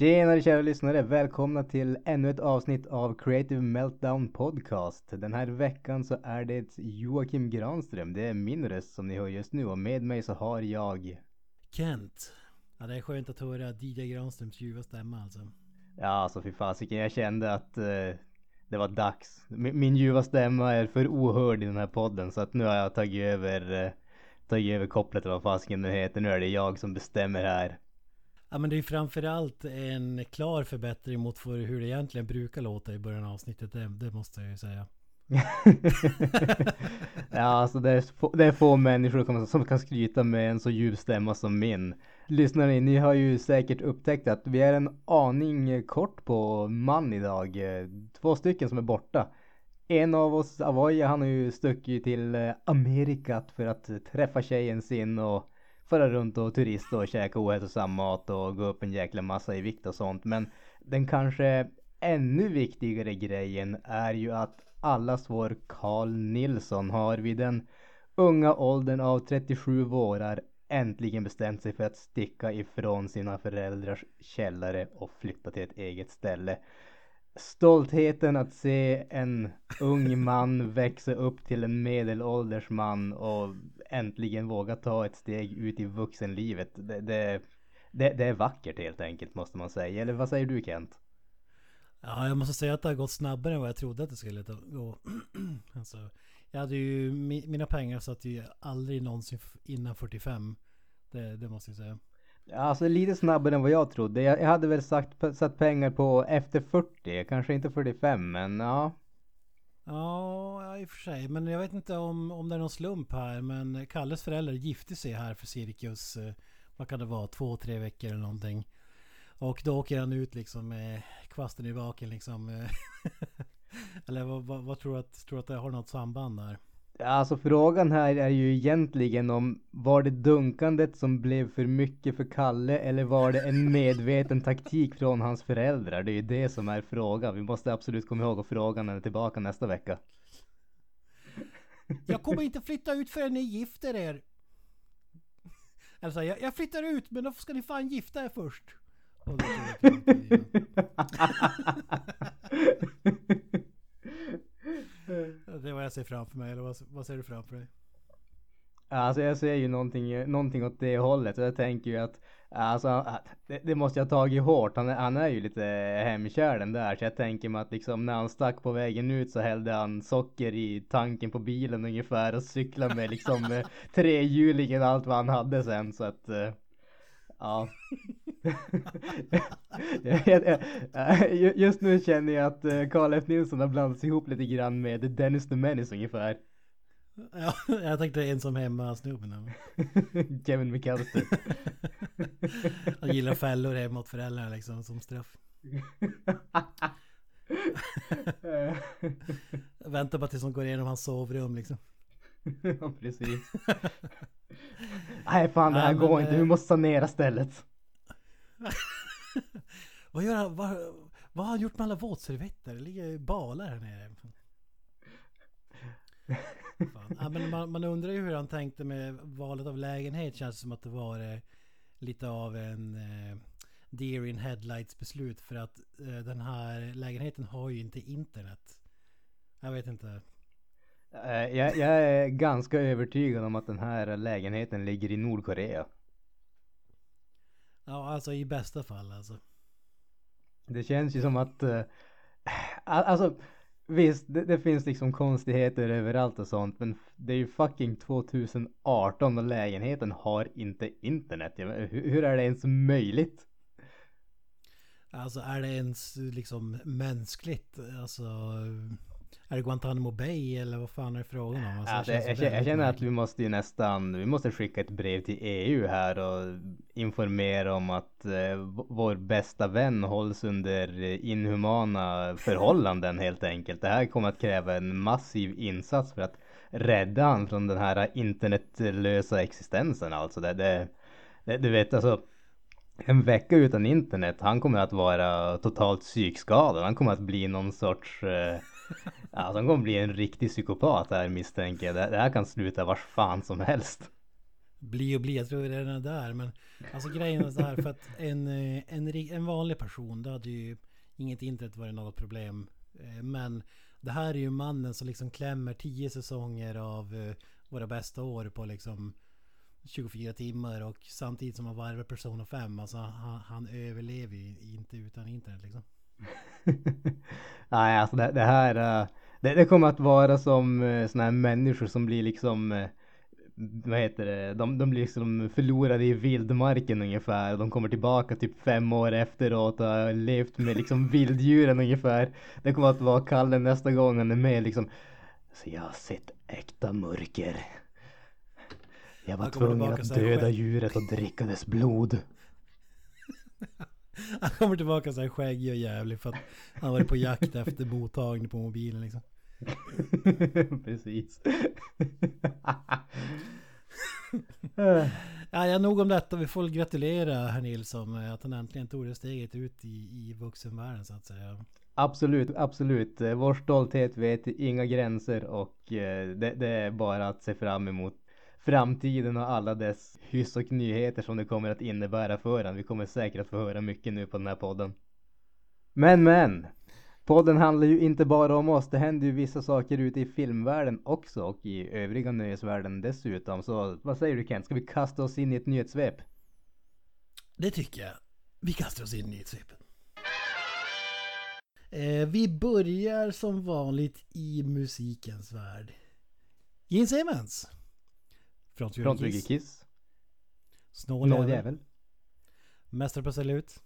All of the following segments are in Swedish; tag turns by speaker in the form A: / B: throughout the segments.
A: Tjenare kära lyssnare! Välkomna till ännu ett avsnitt av Creative Meltdown Podcast. Den här veckan så är det Joakim Granström. Det är min röst som ni hör just nu och med mig så har jag
B: Kent. Ja det är skönt att höra DJ Granströms ljuva stämma alltså.
A: Ja alltså fy fasiken, jag kände att uh, det var dags. Min, min ljuva stämma är för ohörd i den här podden så att nu har jag tagit över uh, tagit över kopplet eller vad fasiken nu heter. Nu är det jag som bestämmer här.
B: Ja men det är framförallt en klar förbättring mot för hur det egentligen brukar låta i början av avsnittet. Det, det måste jag ju säga.
A: ja alltså det är, få, det är få människor som kan skryta med en så djup stämma som min. Lyssnare, ni har ju säkert upptäckt att vi är en aning kort på man idag. Två stycken som är borta. En av oss, Avoya, han har ju stuckit till Amerikat för att träffa tjejen sin och fara runt och turista och käka ohälsosam mat och gå upp en jäkla massa i vikt och sånt. Men den kanske ännu viktigare grejen är ju att allas vår Carl Nilsson har vid den unga åldern av 37 vårar äntligen bestämt sig för att sticka ifrån sina föräldrars källare och flytta till ett eget ställe. Stoltheten att se en ung man växa upp till en medelålders man och äntligen våga ta ett steg ut i vuxenlivet. Det, det, det, det är vackert helt enkelt måste man säga. Eller vad säger du Kent?
B: Ja, jag måste säga att det har gått snabbare än vad jag trodde att det skulle gå. alltså, jag hade ju, mina pengar satt ju aldrig någonsin innan 45. Det, det måste jag säga.
A: Alltså lite snabbare än vad jag trodde. Jag, jag hade väl sagt, satt pengar på efter 40, kanske inte 45 men ja.
B: Ja, i och för sig. Men jag vet inte om, om det är någon slump här. Men Kalles föräldrar gifte sig här för cirkus, eh, vad kan det vara, två, tre veckor eller någonting. Och då åker han ut liksom med kvasten i baken liksom. Eh, eller vad, vad, vad, tror du att, tror att det har något samband där?
A: Alltså frågan här är ju egentligen om var det dunkandet som blev för mycket för Kalle eller var det en medveten taktik från hans föräldrar? Det är ju det som är frågan. Vi måste absolut komma ihåg att frågan är tillbaka nästa vecka.
B: Jag kommer inte flytta ut förrän ni gifter er. Alltså jag, jag flyttar ut men då ska ni fan gifta er först. Det är vad jag ser framför mig, eller vad, vad ser du framför dig?
A: Alltså jag ser ju någonting, någonting åt det hållet och jag tänker ju att Alltså det, det måste jag ha tagit hårt. Han, han är ju lite hemkär den där. Så jag tänker mig att liksom när han stack på vägen ut så hällde han socker i tanken på bilen ungefär och cyklade med liksom trehjulingen och allt vad han hade sen så att Ja. Just nu känner jag att Karl F Nilsson har blandats ihop lite grann med Dennis the Menace ungefär.
B: Ja, jag tänkte ensam hemma snubben.
A: Kevin McAllister.
B: Han gillar fällor hemma åt föräldrarna liksom som straff. Vänta bara tills de går igenom hans sovrum liksom.
A: ja, precis. Nej fan det här ja, går men, inte, vi måste sanera stället.
B: vad gör han? Vad, vad har han gjort med alla våtservetter? Det ligger balar här nere. Ja, men man, man, undrar ju hur han tänkte med valet av lägenhet. Känns som att det var eh, lite av en eh, deer in headlights beslut. För att eh, den här lägenheten har ju inte internet. Jag vet inte.
A: Eh, jag, jag, är ganska övertygad om att den här lägenheten ligger i Nordkorea.
B: Ja, alltså i bästa fall alltså.
A: Det känns ju som att, uh, alltså visst, det, det, finns liksom konstigheter överallt och sånt, men det är ju fucking 2018 och lägenheten har inte internet. Hur, hur är det ens möjligt?
B: Alltså är det ens liksom mänskligt? Alltså är det Guantanamo Bay eller vad fan är det frågan om? Alltså,
A: Alltså,
B: det
A: jag, jag, jag känner att vi måste ju nästan, vi måste skicka ett brev till EU här och informera om att eh, vår bästa vän hålls under inhumana förhållanden helt enkelt. Det här kommer att kräva en massiv insats för att rädda han från den här internetlösa existensen alltså. Det, det, det, du vet alltså en vecka utan internet, han kommer att vara totalt psykskadad. Han kommer att bli någon sorts... Eh, alltså han kommer bli en riktig psykopat här misstänker jag. Det, det här kan sluta vars fan som helst.
B: Bli och bli, jag tror vi redan är där. Men alltså grejen är så här för att en, eh, en, en vanlig person, då hade ju inget internet varit något problem. Eh, men det här är ju mannen som liksom klämmer tio säsonger av eh, våra bästa år på liksom 24 timmar och samtidigt som han varvar Persona 5. Alltså han, han överlever ju inte utan internet liksom.
A: Nej, alltså det, det här... eh, Det, det kommer att vara som uh, såna här människor som blir liksom... eh, vad heter det? De, de blir liksom förlorade i vildmarken ungefär. De kommer tillbaka typ fem år efteråt och har levt med liksom vilddjuren ungefär. Det kommer att vara Kalle nästa gång han är med liksom. Så jag har sett äkta mörker. Jag var tvungen att döda djuret och dricka dess blod.
B: Han kommer tillbaka så här skäggig och jävlig för att han varit på jakt efter mottagning på mobilen liksom.
A: Precis.
B: Ja, ja, nog om detta. Vi får gratulera herr Nilsson att han äntligen tog det steget ut i, i vuxenvärlden så att säga.
A: Absolut, absolut. Vår stolthet vet inga gränser och eh, det, det är bara att se fram emot framtiden och alla dess hyss och nyheter som det kommer att innebära för honom. Vi kommer säkert att få höra mycket nu på den här podden. Men men! Podden handlar ju inte bara om oss. Det händer ju vissa saker ute i filmvärlden också och i övriga nöjesvärlden dessutom. Så vad säger du Kent? Ska vi kasta oss in i ett nyhetssvep?
B: Det tycker jag. Vi kastar oss in i nyhetssvepet. Eh, vi börjar som vanligt i musikens värld. Gene Simmons.
A: Frontrygge
B: Kiss. Snål jävel.
A: jävel.
B: Mästare på salut.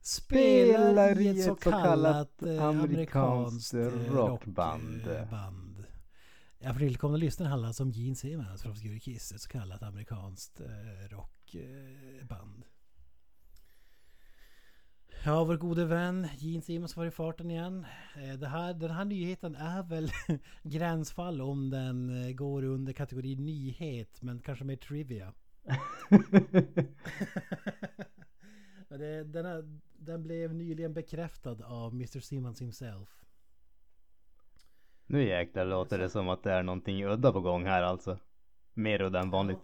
A: Spelar i ett så kallat amerikanskt rockband.
B: eh, band. Ja, för tillkomna lyssnare handlar alltså om Gene Simmons från Obscure Kiss, ett så kallat amerikanskt rockband. Ja, vår gode vän Gene Simmons var i farten igen. Eh, Det här, den här nyheten är väl gränsfall om den eh, går under kategori nyhet, men kanske mer trivia. Det, den, här, den blev nyligen bekräftad av Mr. Simmons himself.
A: Nu jäklar låter det som att det är någonting udda på gång här alltså. Mer udda än vanligt.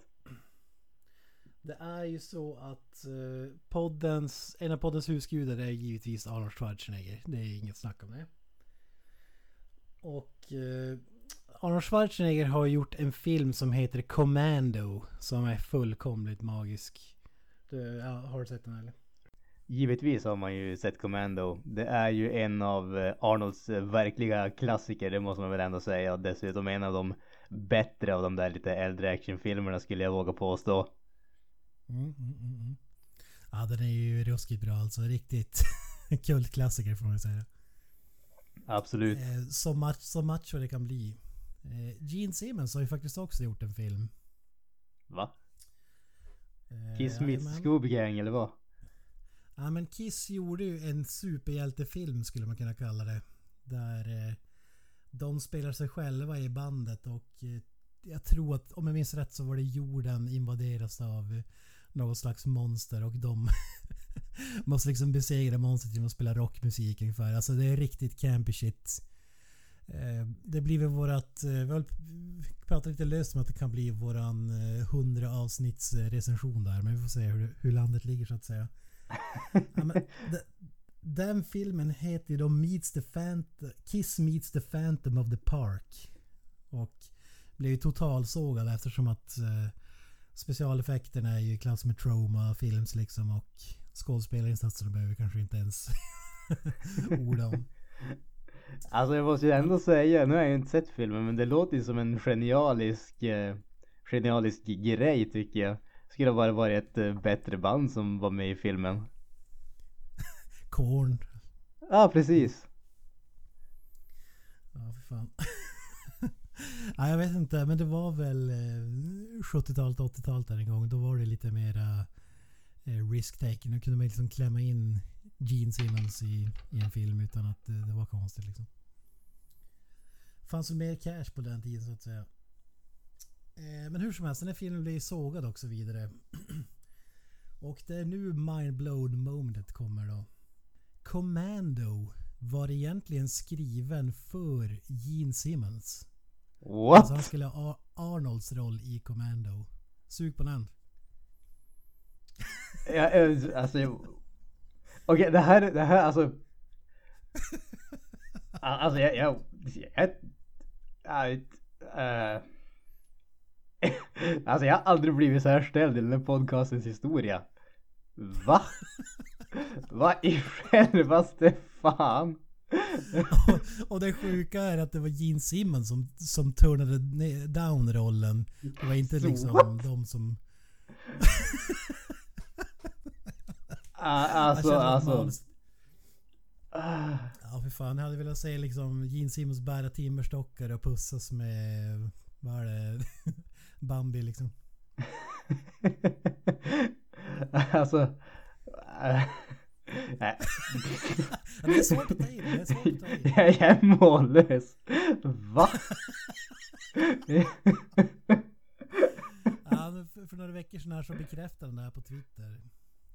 B: Det är ju så att eh, poddens, en av poddens husgudar är givetvis Arnold Schwarzenegger. Det är inget snack om det. Och eh, Arnold Schwarzenegger har gjort en film som heter Commando. Som är fullkomligt magisk. Du, ja, har du sett den eller?
A: Givetvis har man ju sett Commando. Det är ju en av eh, Arnolds eh, verkliga klassiker, det måste man väl ändå säga. Och dessutom en av de bättre av de där lite äldre actionfilmerna skulle jag våga påstå.
B: Mm, mm, mm, mm. Ja, den är ju ruskigt bra alltså. Riktigt kultklassiker får man säga.
A: Absolut.
B: Eh, så, match, så macho det kan bli. Eh, Gene Simmons har ju faktiskt också gjort en film.
A: Va?
B: Eh,
A: Kiss meets
B: jajamän.
A: Scooby Gang eller vad?
B: Ja men Kiss gjorde ju en superhjältefilm skulle man kunna kalla det. Där eh, de spelar sig själva i bandet och jag tror att om jag minns rätt så var det jorden invaderas av något slags monster och de måste liksom besegra monstret genom att spela rockmusik ungefär. Alltså det är riktigt campy shit. Eh, det blir väl vårat... Eh, vi har pratat lite löst om att det kan bli våran eh, 100 avsnitts recension där. Men vi får se hur, hur landet ligger så att säga. ja, men, de, den filmen heter ju då Meets the Phantom, Kiss Meets the Phantom of the Park. Och blev ju totalsågad eftersom att eh, specialeffekterna är ju i klass med Trauma Films liksom och skådespelarinsatserna behöver vi kanske inte ens orda om.
A: Alltså jag måste ju ändå säga, nu har jag ju inte sett filmen men det låter ju som en genialisk, eh, genialisk grej tycker jag. Skulle ha bara varit ett eh, bättre band som var med i filmen.
B: Korn.
A: Ja precis.
B: Ja, för fan. ja, jag vet inte, men det var väl eh, 70-talet, 80-talet där en gång. Då var det lite mera eh, risk-taking. Nu kunde man liksom klämma in Gene Simmons i, i en film utan att det, det var konstigt liksom. Fanns väl mer cash på den tiden så att säga. Eh, men hur som helst, den här filmen blev sågad och så vidare. och det är nu mindblown momentet kommer då. Commando var egentligen skriven för Gene Simmons.
A: What?
B: Alltså han skulle ha Ar- Arnolds roll i Commando. Sug på den.
A: Ja, eh, alltså... jag- Okej, det här, det här alltså... Alltså jag... jag, jag, jag äh, alltså jag har aldrig blivit så här ställd i den här podcastens historia. Va? Vad i självaste fan?
B: och det sjuka är att det var Gene Simmons som, som turnade down rollen. Det var inte liksom de som...
A: Ah, Alltså, alltså.
B: Ja för fan, jag hade velat se liksom Gene Simmons bära timmerstockar och pussas med... Vad är det? Bambi liksom.
A: alltså. Nej.
B: Det är svårt att ta in. Det är svårt att ta in.
A: Jag är mållös. Va?
B: Ja, för, några veckor sedan här så bekräftade han det här på Twitter.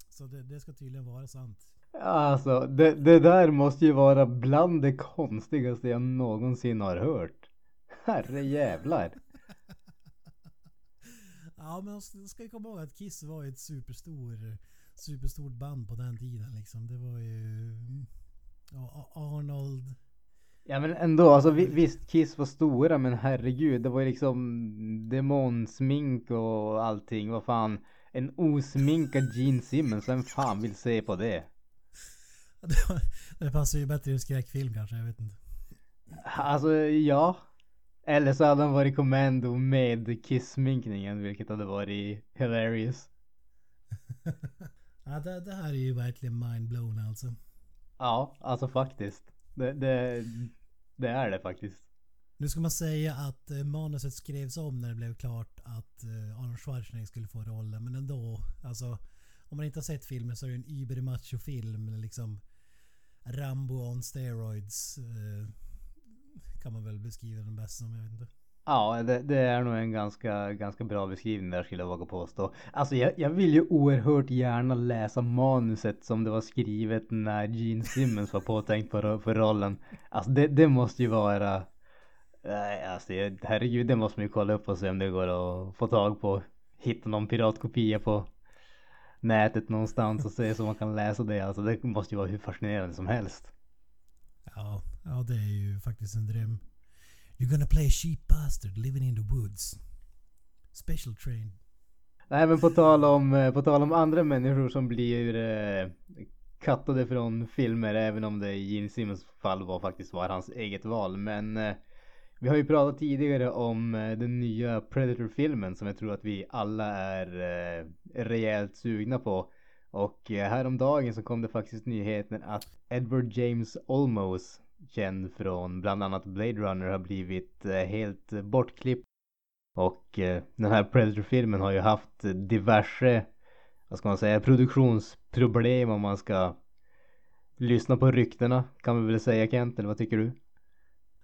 B: Så det, det ska tydligen vara sant.
A: Alltså, det, det där måste ju vara bland det konstigaste jag någonsin har hört. Herre jävlar.
B: Ja men ska ska ju komma ihåg att Kiss var ett superstor, superstort band på den tiden liksom. Det var ju... Ja, Arnold...
A: Ja men ändå, alltså vi- visst Kiss var stora men herregud det var ju liksom demonsmink och allting. Vad fan. En osminkad Gene Simmons, vem fan vill se på det?
B: Det, passar ju bättre i en skräckfilm kanske, jag vet inte.
A: Alltså ja. Eller så hade han varit kommando med Kiss-sminkningen vilket hade varit hilarious.
B: Ja, det, det här är ju verkligen mindblown alltså.
A: Ja, alltså faktiskt. Det, det, det är det faktiskt.
B: Nu ska man säga att eh, manuset skrevs om när det blev klart att eh, Arnold Schwarzenegger skulle få rollen. Men ändå, alltså om man inte har sett filmen så är det en über macho film liksom Rambo on steroids. Eh, kan man väl beskriva den bäst som, jag vet inte.
A: Ja, det, det är nog en ganska, ganska bra beskrivning där skulle jag våga påstå. Alltså jag, jag vill ju oerhört gärna läsa manuset som det var skrivet när Gene Simmons var påtänkt för, för rollen. Alltså det, det måste ju vara... Nej, alltså herregud, det måste man ju kolla upp och se om det går att få tag på. Hitta någon piratkopia på nätet någonstans och se så man kan läsa det. Alltså det måste ju vara hur fascinerande som helst.
B: Ja, ja det är ju faktiskt en dröm. You're gonna play a sheep bastard living in the woods. Special train.
A: Nej men på tal om, eh, på tal om andra människor som blir eh, kattade från filmer även om det i Gene Simmons fall var faktiskt var hans eget val. Men eh, vi har ju pratat tidigare om eh, den nya Predator-filmen som jag tror att vi alla är eh, rejält sugna på. Och eh, häromdagen så kom det faktiskt nyheten att Edward James Olmos känd från bland annat Blade Runner har blivit eh, helt bortklippt och eh, den här Predator-filmen har ju haft diverse, vad ska man säga, produktionsproblem om man ska lyssna på ryktena kan vi väl säga Kent, eller vad tycker du?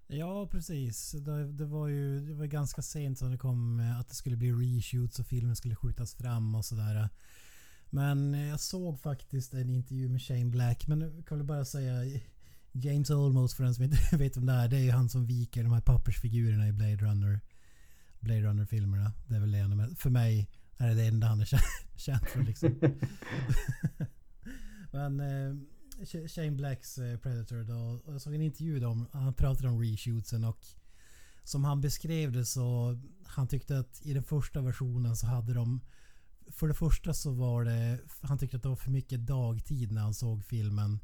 B: Ja, precis. Det, det var ju det var ganska sent som det kom eh, att det skulle bli reshoots och filmen skulle skjutas fram och sådär. Men jag såg faktiskt en intervju med Shane Black. Men jag kan väl bara säga James Olmos för den som inte vet om det är. Det är ju han som viker de här pappersfigurerna i Blade Runner. Blade Runner-filmerna. Det är väl det med. För mig är det det enda han är kä- känd för liksom. Men eh, Sh- Shane Blacks eh, Predator då. Jag såg en intervju då han pratade om reshootsen och som han beskrev det så han tyckte att i den första versionen så hade de för det första så var det han tyckte att det var för mycket dagtid när han såg filmen.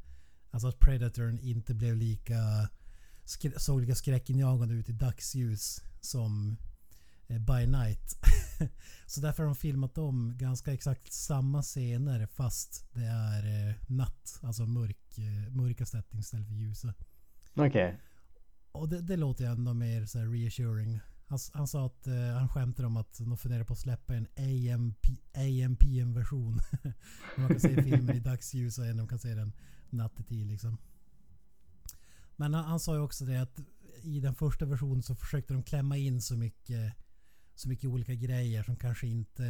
B: Alltså att Predatorn inte blev lika såg lika skräckinjagande ut i dagsljus som eh, By Night. så därför har de filmat om ganska exakt samma scener fast det är eh, natt. Alltså mörk, eh, mörka settings istället för ljusa.
A: Okej.
B: Och det, det låter ju ändå mer så här reassuring. Han, han sa att eh, han skämtade om att de funderar på att släppa en AMP, AMPM-version. man kan se filmen i dagsljus och de kan se den nattetid liksom. Men han, han sa ju också det att i den första versionen så försökte de klämma in så mycket, så mycket olika grejer som kanske inte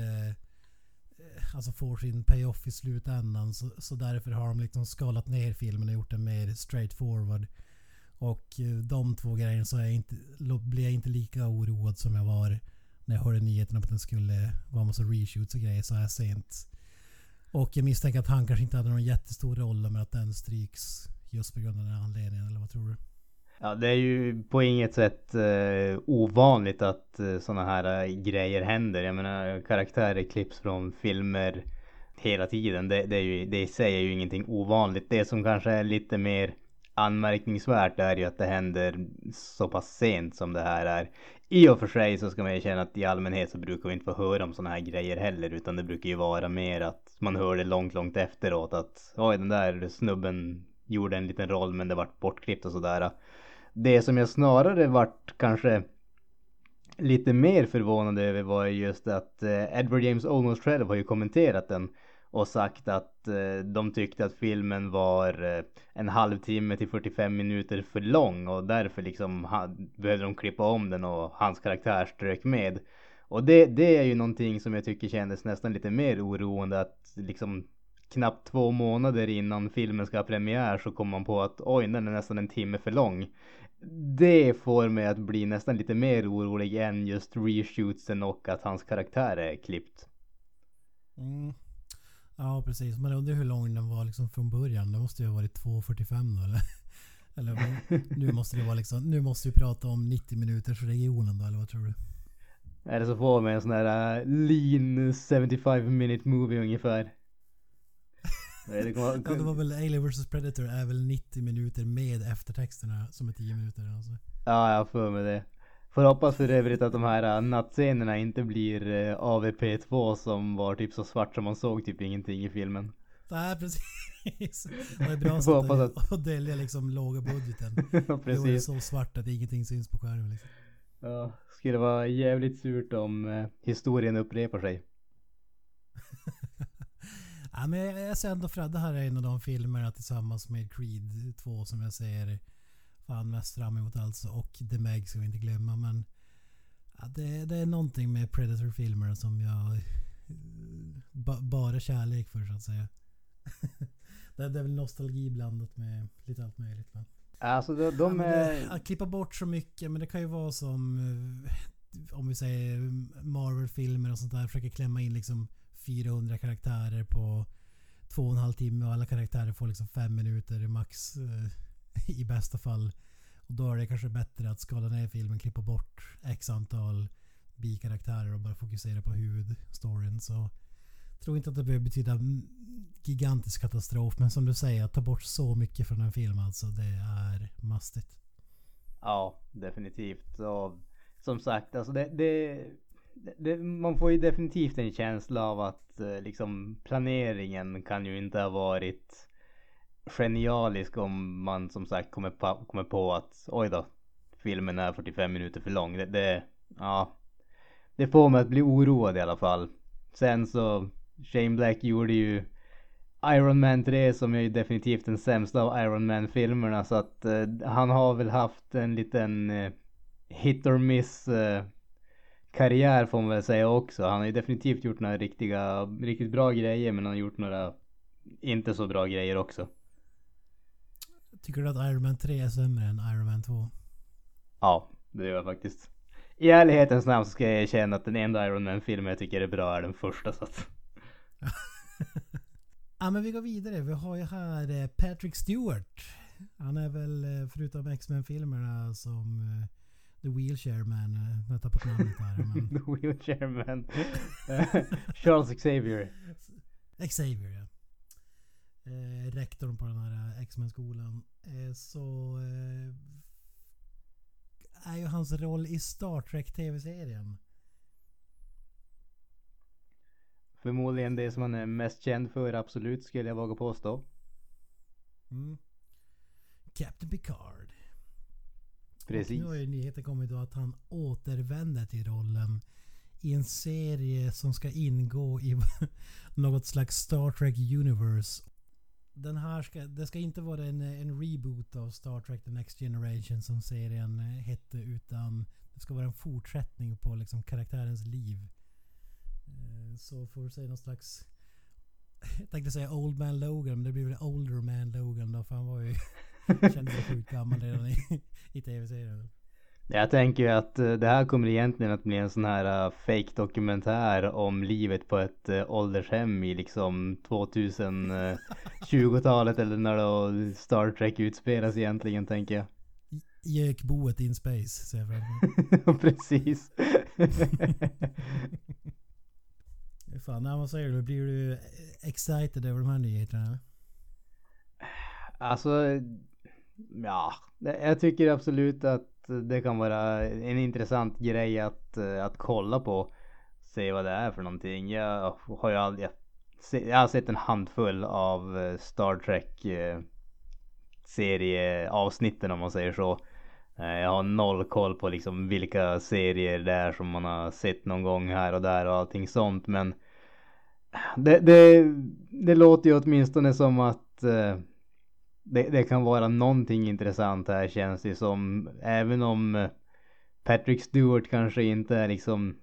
B: eh, alltså får sin payoff i slutändan. Så, så därför har de liksom skalat ner filmen och gjort den mer straightforward. Och eh, de två grejerna så jag inte, blir jag inte lika oroad som jag var när jag hörde nyheterna på att den skulle vara massa reshoots och grejer så här sent. Och jag misstänker att han kanske inte hade någon jättestor roll med att den stryks just på grund av den här anledningen, eller vad tror du?
A: Ja, det är ju på inget sätt eh, ovanligt att eh, sådana här uh, grejer händer. Jag menar karaktärer klipps från filmer hela tiden. Det, det, är ju, det i sig är ju ingenting ovanligt. Det som kanske är lite mer anmärkningsvärt är ju att det händer så pass sent som det här är. I och för sig så ska man ju känna att i allmänhet så brukar vi inte få höra om sådana här grejer heller utan det brukar ju vara mer att man hör det långt, långt efteråt att oj den där snubben gjorde en liten roll men det vart bortklippt och sådär. Det som jag snarare vart kanske lite mer förvånad över var just att eh, Edward James Olmos själv har ju kommenterat den och sagt att eh, de tyckte att filmen var eh, en halvtimme till 45 minuter för lång och därför liksom behövde de klippa om den och hans karaktär strök med. Och det, det är ju någonting som jag tycker kändes nästan lite mer oroande att liksom knappt två månader innan filmen ska ha premiär så kommer man på att oj, den är nästan en timme för lång. Det får mig att bli nästan lite mer orolig än just reshootsen och att hans karaktär är klippt.
B: Mm. Ja, precis. Man undrar hur lång den var liksom från början. Det måste ju ha varit 2.45 då eller? Eller nu måste det vara liksom, nu måste vi prata om 90 minuters regionen då eller vad tror du?
A: Är det så får med en sån här uh, lean 75 minute movie ungefär?
B: det, kommer, ja, det var väl Alien vs Predator är väl 90 minuter med eftertexterna som är 10 minuter alltså.
A: Ja, jag har för mig det. Får hoppas för övrigt att de här uh, nattscenerna inte blir uh, AVP2 som var typ så svart som man såg typ ingenting i filmen.
B: Nej precis. Det är bra sätt att, att dölja liksom låga budgeten. precis. Det är så svart att ingenting syns på skärmen liksom.
A: Ja, skulle vara jävligt surt om uh, historien upprepar sig.
B: ja, men jag, jag ser ändå det här är en av de filmerna tillsammans med Creed 2 som jag ser fan mest fram emot alltså. Och The Meg ska vi inte glömma. Men ja, det, det är någonting med Predator-filmer som jag ba, bara kärlek för så att säga. det, det är väl nostalgi blandat med lite allt möjligt. Men.
A: Alltså de, de är...
B: Att klippa bort så mycket men det kan ju vara som eh, om vi säger Marvel-filmer och sånt där. Försöker klämma in liksom 400 karaktärer på två och en halv timme och alla karaktärer får liksom fem minuter max eh, i bästa fall. Och då är det kanske bättre att skala ner filmen, klippa bort x antal bikaraktärer och bara fokusera på huvudstoryn. Så jag tror inte att det behöver betyda gigantisk katastrof. Men som du säger, att ta bort så mycket från en film alltså. Det är mastigt.
A: Ja, definitivt. Och som sagt, alltså det, det, det, man får ju definitivt en känsla av att eh, liksom planeringen kan ju inte ha varit genialisk om man som sagt kommer på, kommer på att oj då, filmen är 45 minuter för lång. Det, det, ja, det får mig att bli oroad i alla fall. Sen så, Shane Black gjorde ju Iron Man 3 som är ju definitivt den sämsta av Iron Man filmerna så att eh, han har väl haft en liten eh, hit or miss eh, karriär får man väl säga också. Han har ju definitivt gjort några riktiga, riktigt bra grejer men han har gjort några inte så bra grejer också.
B: Tycker du att Iron Man 3 är sämre än Iron Man 2?
A: Ja, det gör jag faktiskt. I ärlighetens namn så ska jag erkänna att den enda Iron Man-filmen jag tycker är bra är den första så att...
B: ja men vi går vidare. Vi har ju här eh, Patrick Stewart. Han är väl eh, förutom X-Men-filmerna som eh, The Wheelchair Man. Jag har tappat namnet här. Men...
A: The Wheelchair Man. Charles Xavier.
B: Xavier ja eh, rektorn på den här eh, X-Men-skolan. Eh, så eh, är ju hans roll i Star Trek TV-serien.
A: Förmodligen det som han är mest känd för, absolut, skulle jag våga påstå.
B: Mm. Captain Picard.
A: Precis.
B: Nu har ju nyheten kommit då att han återvänder till rollen i en serie som ska ingå i något slags Star Trek Universe. Den här ska, det ska inte vara en, en reboot av Star Trek The Next Generation som serien eh, hette utan det ska vara en fortsättning på liksom karaktärens liv. Eh, så får du säga någon slags... Jag tänkte säga Old Man Logan men det blir väl Older Man Logan då för han var ju... kände sig sjukt gammal redan i, i tv-serien.
A: Jag tänker ju att eh, det här kommer egentligen att bli en sån här uh, fake dokumentär om livet på ett uh, åldershem i liksom 2020-talet eller när då Star Trek utspelas egentligen tänker jag.
B: Gökboet in space ser jag framför.
A: Precis.
B: Fan, när man säger det, blir du excited över de här nyheterna?
A: Alltså, ja, jag tycker absolut att det kan vara en intressant grej att, eh, att kolla på. Se vad det är för någonting. Jag har ju aldrig, jag, se- jag har sett en handfull av eh, Star Trek-serieavsnitten eh, om man säger så. Jag har noll koll på liksom vilka serier det är som man har sett någon gång här och där och allting sånt men det, det, det låter ju åtminstone som att eh, det, det kan vara någonting intressant här känns det som. Även om eh, Patrick Stewart kanske inte är liksom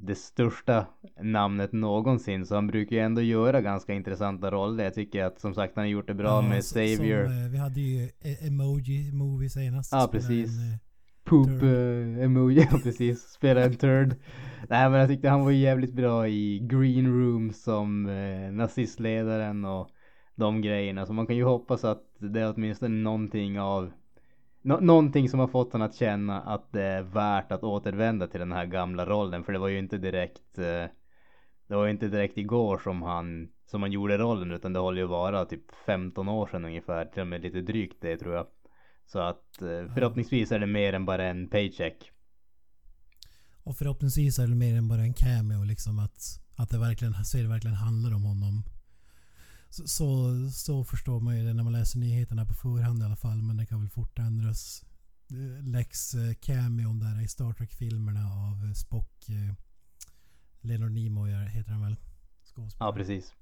A: det största namnet någonsin så han brukar ju ändå göra ganska intressanta roller. Jag tycker att som sagt han har gjort det bra
B: Ja,
A: med
B: så-
A: Savior.
B: Som, eh, vi hade ju e- Emoji Movie senast.
A: Ja, precis.
B: en, eh,
A: Poop uh, emoji, ja precis. Spela en turd. Nej men jag tyckte han var jävligt bra i Green Room som eh, nazistledaren och de grejerna. Så man kan ju hoppas att det är åtminstone någonting av nå- Någonting som har fått honom att känna att det är värt att återvända till den här gamla rollen. För det var ju inte direkt eh, Det var ju inte direkt igår som han Som han gjorde rollen utan det håller ju vara typ 15 år sedan ungefär. Till och med lite drygt det tror jag. Så att eh, förhoppningsvis är det mer än bara en paycheck.
B: Och förhoppningsvis är det mer än bara en cameo liksom att, att det verkligen, serien verkligen handlar om honom. Så, så, så förstår man ju det när man läser nyheterna på förhand i alla fall. Men det kan väl fort ändras. Lex eh, cameon där i Star Trek-filmerna av eh, Spock. eh, Leonard Nimoy heter han väl? Skådespelare.
A: Ja precis.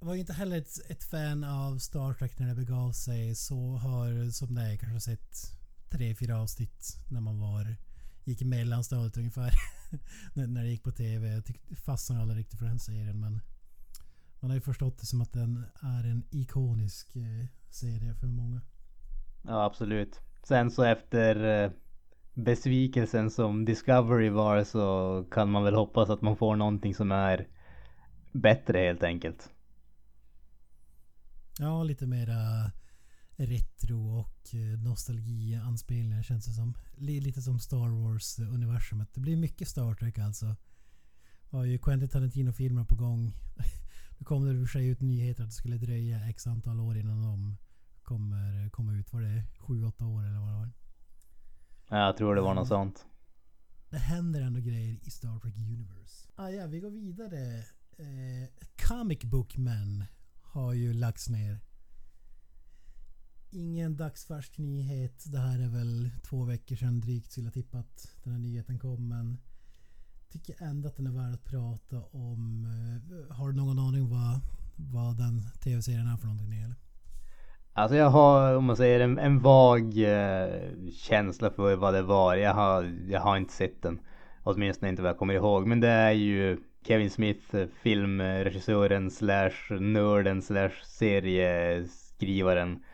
B: Jag var ju inte heller ett, ett fan av Star Trek när det begav sig. Så har, som det är, kanske sett tre, fyra avsnitt när man var gick i mellanstadiet ungefär. när, när det gick på TV. Jag tyckte, fastnade aldrig riktigt för den serien men man har ju förstått det som att den är en ikonisk eh, serie för många.
A: Ja absolut. Sen så efter eh, besvikelsen som Discovery var så kan man väl hoppas att man får någonting som är bättre helt enkelt.
B: Ja, lite mera retro och eh, nostalgi-anspelningar känns det som. Li- Lite som Star Wars-universumet. Det blir mycket Star Trek alltså. Har ju Quentin Tarantino-filmer på gång. Nu kom det i och för sig ut nyheter att det skulle dröja x antal år innan de kommer komma ut. Var det 7-8 år eller vad det var?
A: Ja, jag tror det var något sånt.
B: Det händer ändå grejer i Star Trek Universe. Ah, ja, vi går vidare. Eh, Comic Book Men har ju lagts ner. Ingen dagsfärsk nyhet. Det här är väl två veckor sedan drygt skulle jag tippa att den här nyheten kom. Men tycker ändå att den är värd att prata om. Eh, har du någon aning vad, vad den tv-serien är för någonting? Eller?
A: Alltså jag har, om man säger en, en vag eh, känsla för vad det var. Jag har, jag har inte sett den. Åtminstone inte vad jag kommer ihåg. Men det är ju Kevin Smith, eh, filmregissören slash nörden slash serieskrivaren.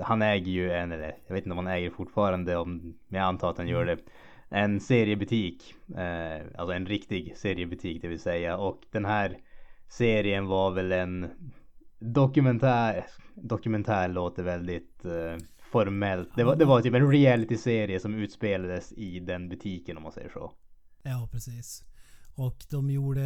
A: Han äger ju en, eller jag vet inte om han äger fortfarande, om, men jag antar att han gör det. En seriebutik. Eh, alltså en riktig seriebutik det vill säga. Och den här serien var väl en dokumentär. Dokumentär låter väldigt eh, formellt. Det var, det var typ en reality-serie som utspelades i den butiken om man säger så.
B: Ja, precis. Och de gjorde...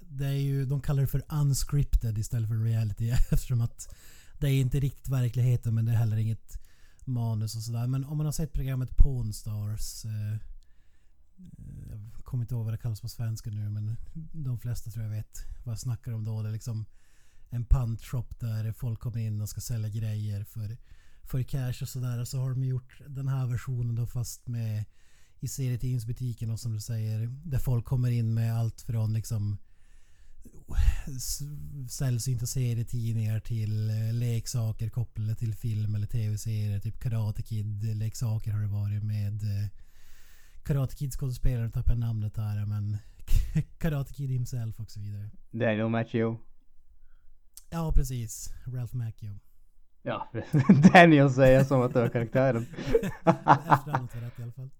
B: Det är ju, de kallar det för unscripted istället för reality eftersom att det är inte riktigt verkligheten men det är heller inget manus och sådär. Men om man har sett programmet Pornstars. Eh, jag kommer inte ihåg vad det kallas på svenska nu men de flesta tror jag vet vad jag snackar om då. Det är liksom en pantshop där folk kommer in och ska sälja grejer för för cash och sådär så har de gjort den här versionen då fast med i serietidningsbutiken och som du säger där folk kommer in med allt från liksom sällsynta serietidningar till eh, leksaker kopplade till film eller tv-serier. Typ Karate Kid-leksaker har det varit med eh, Karate Kid-skådespelaren tappar namnet här men Karate Kid himself och så vidare.
A: Daniel Macchio.
B: Ja precis. Ralph Macchio.
A: Ja, Daniel säger som att det var karaktären.
B: Efternamnet var rätt i alla fall.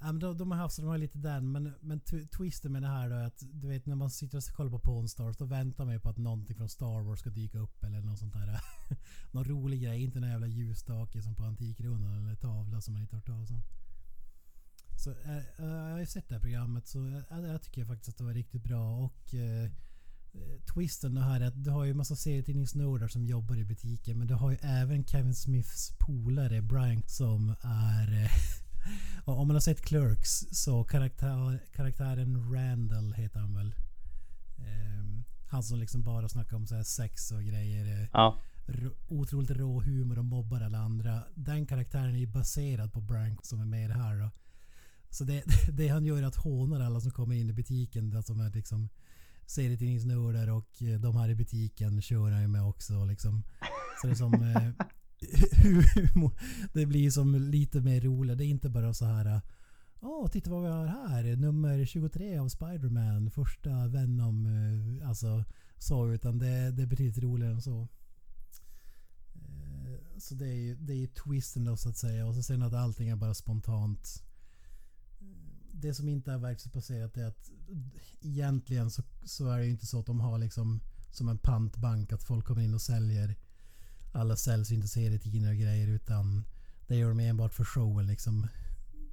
B: Ja, men de, de har haft så de har lite den. Men, men twisten med det här då är att du vet när man sitter och kollar på Pawn Stars då väntar man ju på att någonting från Star Wars ska dyka upp eller något sånt där. Någon rolig grej. Inte någon jävla ljusstake som på Antikrundan eller tavla som man inte hört talas om. Så äh, jag har ju sett det här programmet så äh, jag tycker faktiskt att det var riktigt bra och äh, twisten det här är att du har ju massa serietidningsnördar som jobbar i butiken men du har ju även Kevin Smiths polare Brian som är om man har sett Clerks så karaktär, karaktären Randall heter han väl. Um, han som liksom bara snackar om så här sex och grejer.
A: Ja.
B: Otroligt rå humor och mobbar alla andra. Den karaktären är ju baserad på Brank som är med i det här då. Så det, det han gör är att hånar alla som kommer in i butiken. De är liksom serietidningsnördar och eh, de här i butiken kör han ju med också. Liksom. Så det är som... Humor. det blir som lite mer roligt. Det är inte bara så här... Åh, oh, titta vad vi har här. Nummer 23 av Spiderman. Första Venom. Eh, alltså så. Utan det, det är betydligt roligare än så. Eh, så det är ju det är twisten då så att säga. Och så sen att allting är bara spontant eh, det som inte är verklighetsbaserat är att egentligen så, så är det ju inte så att de har liksom som en pantbank att folk kommer in och säljer alla säljs serietidningar och grejer utan det gör de enbart för showen liksom.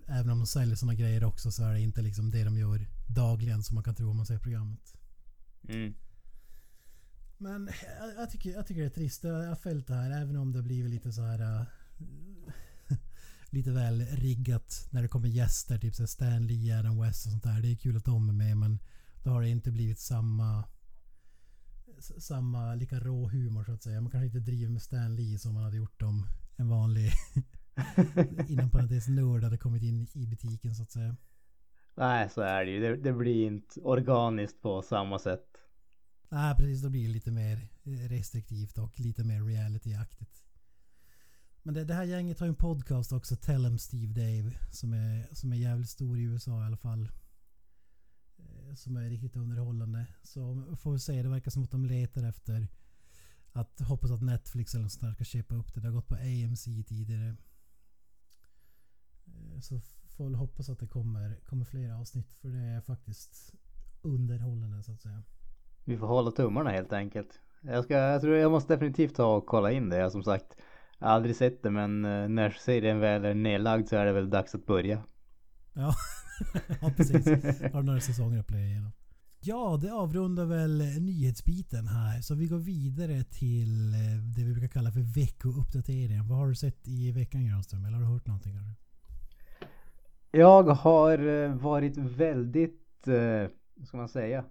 B: Även om de säljer sådana grejer också så är det inte liksom det de gör dagligen som man kan tro om man ser programmet.
A: Mm.
B: Men jag, jag, tycker, jag tycker det är trist. Jag har följt det här även om det blivit lite så här uh, lite väl riggat när det kommer gäster. Typ så Stan Lee, Adam West och sånt där. Det är kul att de är med men då har det inte blivit samma samma lika rå humor så att säga. Man kanske inte driver med Stan Lee som man hade gjort om en vanlig inom parentes nörd hade kommit in i butiken så att säga.
A: Nej, så är det ju. Det, det blir inte organiskt på samma sätt.
B: Nej, precis. Då blir det lite mer restriktivt och lite mer realityaktigt. Men det, det, här gänget har ju en podcast också, Tell em Steve Dave, som är, som är jävligt stor i USA i alla fall. Som är riktigt underhållande. Så får vi se, det verkar som att de letar efter att hoppas att Netflix eller något sånt ska köpa upp det. Det har gått på AMC tidigare. Eh, så får vi hoppas att det kommer, kommer fler avsnitt för det är faktiskt underhållande så att säga.
A: Vi får hålla tummarna helt enkelt. Jag, ska, jag tror jag måste definitivt ta och kolla in det. Jag som sagt aldrig sett det men eh, när serien väl är nedlagd så är det väl dags att börja.
B: Ja, ja precis. Har några säsonger att playa igenom. Ja, det avrundar väl eh, nyhetsbiten här. Så vi går vidare till eh, det vi brukar kalla för veckouppdateringen. Vad har du sett i veckan Granström? Eller har du hört någonting?
A: Jag har eh, varit väldigt, vad ska man säga,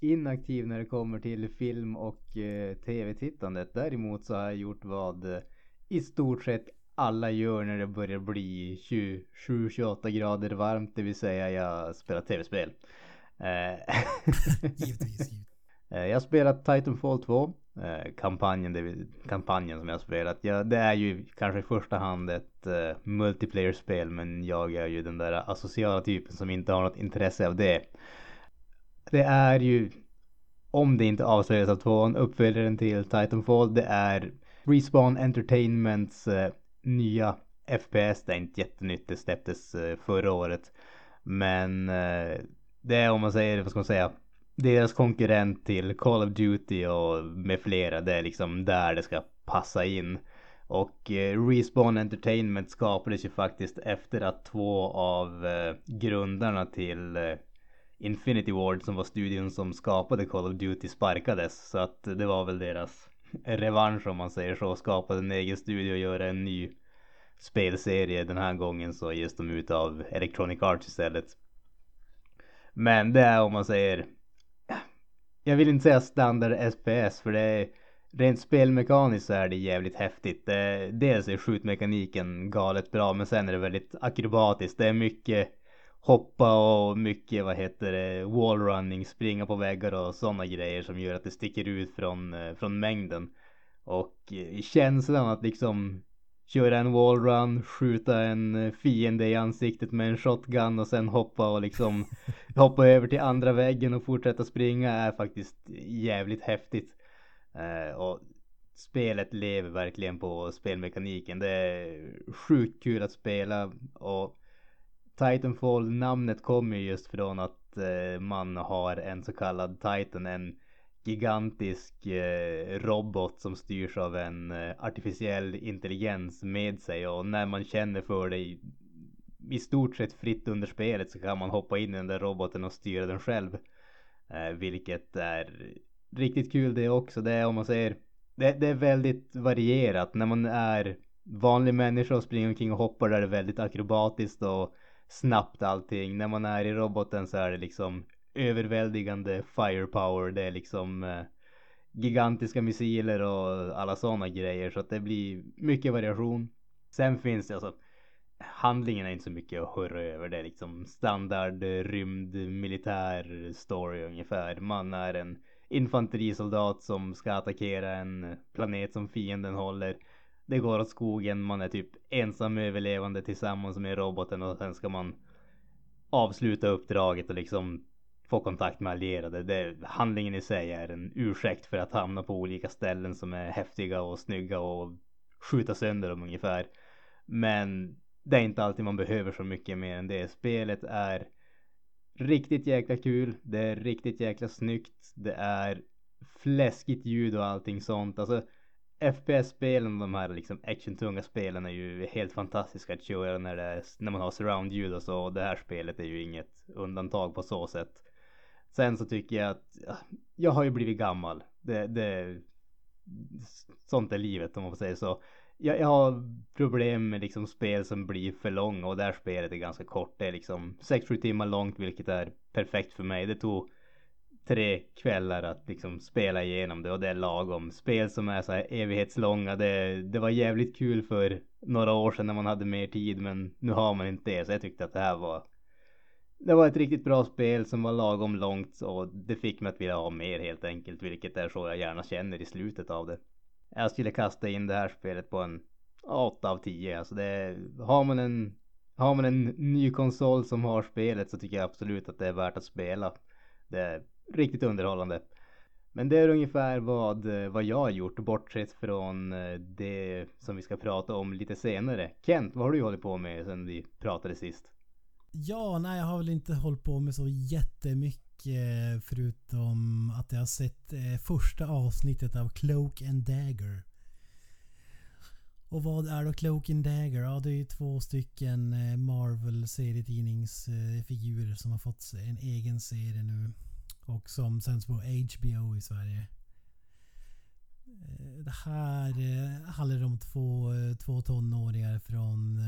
A: inaktiv när det kommer till film och tv-tittandet. Däremot så har jag gjort vad i stort sett alla gör när det börjar bli 27-28 grader varmt. Det vill säga jag spelar tv-spel.
B: Eh, givetvis.
A: Eh, jag har spelat Titanfall 2. Eh, kampanjen, det, kampanjen som jag har spelat. Ja, det är ju kanske i första hand ett uh, multiplayer-spel. Men jag är ju den där asociala typen som inte har något intresse av det. Det är ju, om det inte avslöjas av tvåan, uppföljaren till Titanfall. Det är Respawn Entertainments eh, nya FPS. Det är inte jättenytt. Det släpptes eh, förra året. Men eh, det är om man säger, vad ska man säga? Deras konkurrent till Call of Duty och med flera. Det är liksom där det ska passa in. Och eh, Respawn Entertainment skapades ju faktiskt efter att två av eh, grundarna till eh, Infinity Ward som var studion som skapade Call of Duty sparkades. Så att det var väl deras revansch om man säger så. Skapade en egen studio och göra en ny spelserie. Den här gången så ges de ut av Electronic Arts istället. Men det är om man säger jag vill inte säga standard SPS för det är rent spelmekaniskt så är det jävligt häftigt. Dels är skjutmekaniken galet bra men sen är det väldigt akrobatiskt. Det är mycket hoppa och mycket vad heter det wallrunning, springa på väggar och sådana grejer som gör att det sticker ut från, eh, från mängden. Och eh, känslan att liksom köra en wallrun, skjuta en eh, fiende i ansiktet med en shotgun och sen hoppa och liksom hoppa över till andra väggen och fortsätta springa är faktiskt jävligt häftigt. Och spelet lever verkligen på spelmekaniken. Det är sjukt kul att spela och Titanfall namnet kommer just från att eh, man har en så kallad Titan, en gigantisk eh, robot som styrs av en eh, artificiell intelligens med sig och när man känner för det i, i stort sett fritt under spelet så kan man hoppa in i den där roboten och styra den själv. Eh, vilket är riktigt kul det också. Det är om man säger det, det är väldigt varierat. När man är vanlig människa och springer omkring och hoppar där det är väldigt akrobatiskt och snabbt allting. När man är i roboten så är det liksom överväldigande firepower. Det är liksom eh, gigantiska missiler och alla sådana grejer. Så att det blir mycket variation. Sen finns det alltså handlingen är inte så mycket att hurra över. Det är liksom standard rymd militär story ungefär. Man är en infanterisoldat som ska attackera en planet som fienden håller. Det går åt skogen, man är typ ensam överlevande tillsammans med roboten och sen ska man avsluta uppdraget och liksom få kontakt med allierade. Det, handlingen i sig är en ursäkt för att hamna på olika ställen som är häftiga och snygga och skjuta sönder dem ungefär. Men det är inte alltid man behöver så mycket mer än det. Spelet är riktigt jäkla kul. Det är riktigt jäkla snyggt. Det är fläskigt ljud och allting sånt. Alltså FPS-spelen, de här liksom actiontunga spelen är ju helt fantastiska att köra när, det är, när man har surround-ljud och så. Och det här spelet är ju inget undantag på så sätt. Sen så tycker jag att jag har ju blivit gammal. Det, det, sånt är livet om man får säga så. Jag, jag har problem med liksom spel som blir för långa och det här spelet är ganska kort. Det är liksom 6-7 timmar långt vilket är perfekt för mig. Det tog tre kvällar att liksom spela igenom det och det är lagom. Spel som är så här evighetslånga. Det, det var jävligt kul för några år sedan när man hade mer tid men nu har man inte det. Så jag tyckte att det här var det var ett riktigt bra spel som var lagom långt och det fick mig att vilja ha mer helt enkelt. Vilket är så jag gärna känner i slutet av det. Jag skulle kasta in det här spelet på en 8 av 10. Alltså det, har man en har man en ny konsol som har spelet så tycker jag absolut att det är värt att spela. Det är riktigt underhållande. Men det är ungefär vad, eh, vad jag har gjort bortsett från eh, det som vi ska prata om lite senare. Kent, vad har du hållit på med sen vi pratade sist?
B: Ja, nej jag har väl inte hållit på med så jättemycket eh, förutom att jag har sett första avsnittet av Cloak and Dagger. Och vad är då Cloak and Dagger? Ja, det är ju två stycken Marvel serietidningsfigurer som har fått en egen serie nu. Och som sänds på HBO i Sverige. Eh, det här eh, handlar om två, eh, två tonåringar från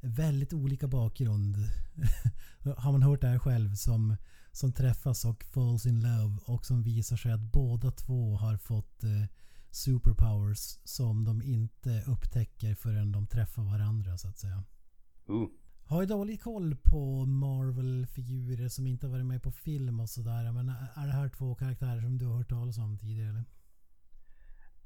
B: väldigt olika bakgrund. har man hört det här själv som, som träffas och falls in love och som visar sig att båda två har fått superpowers som de inte upptäcker förrän de träffar varandra så att säga.
A: Ooh.
B: Har ju dålig koll på Marvel-figurer som inte har varit med på film och sådär. Men är det här två karaktärer som du har hört talas om tidigare? Eller?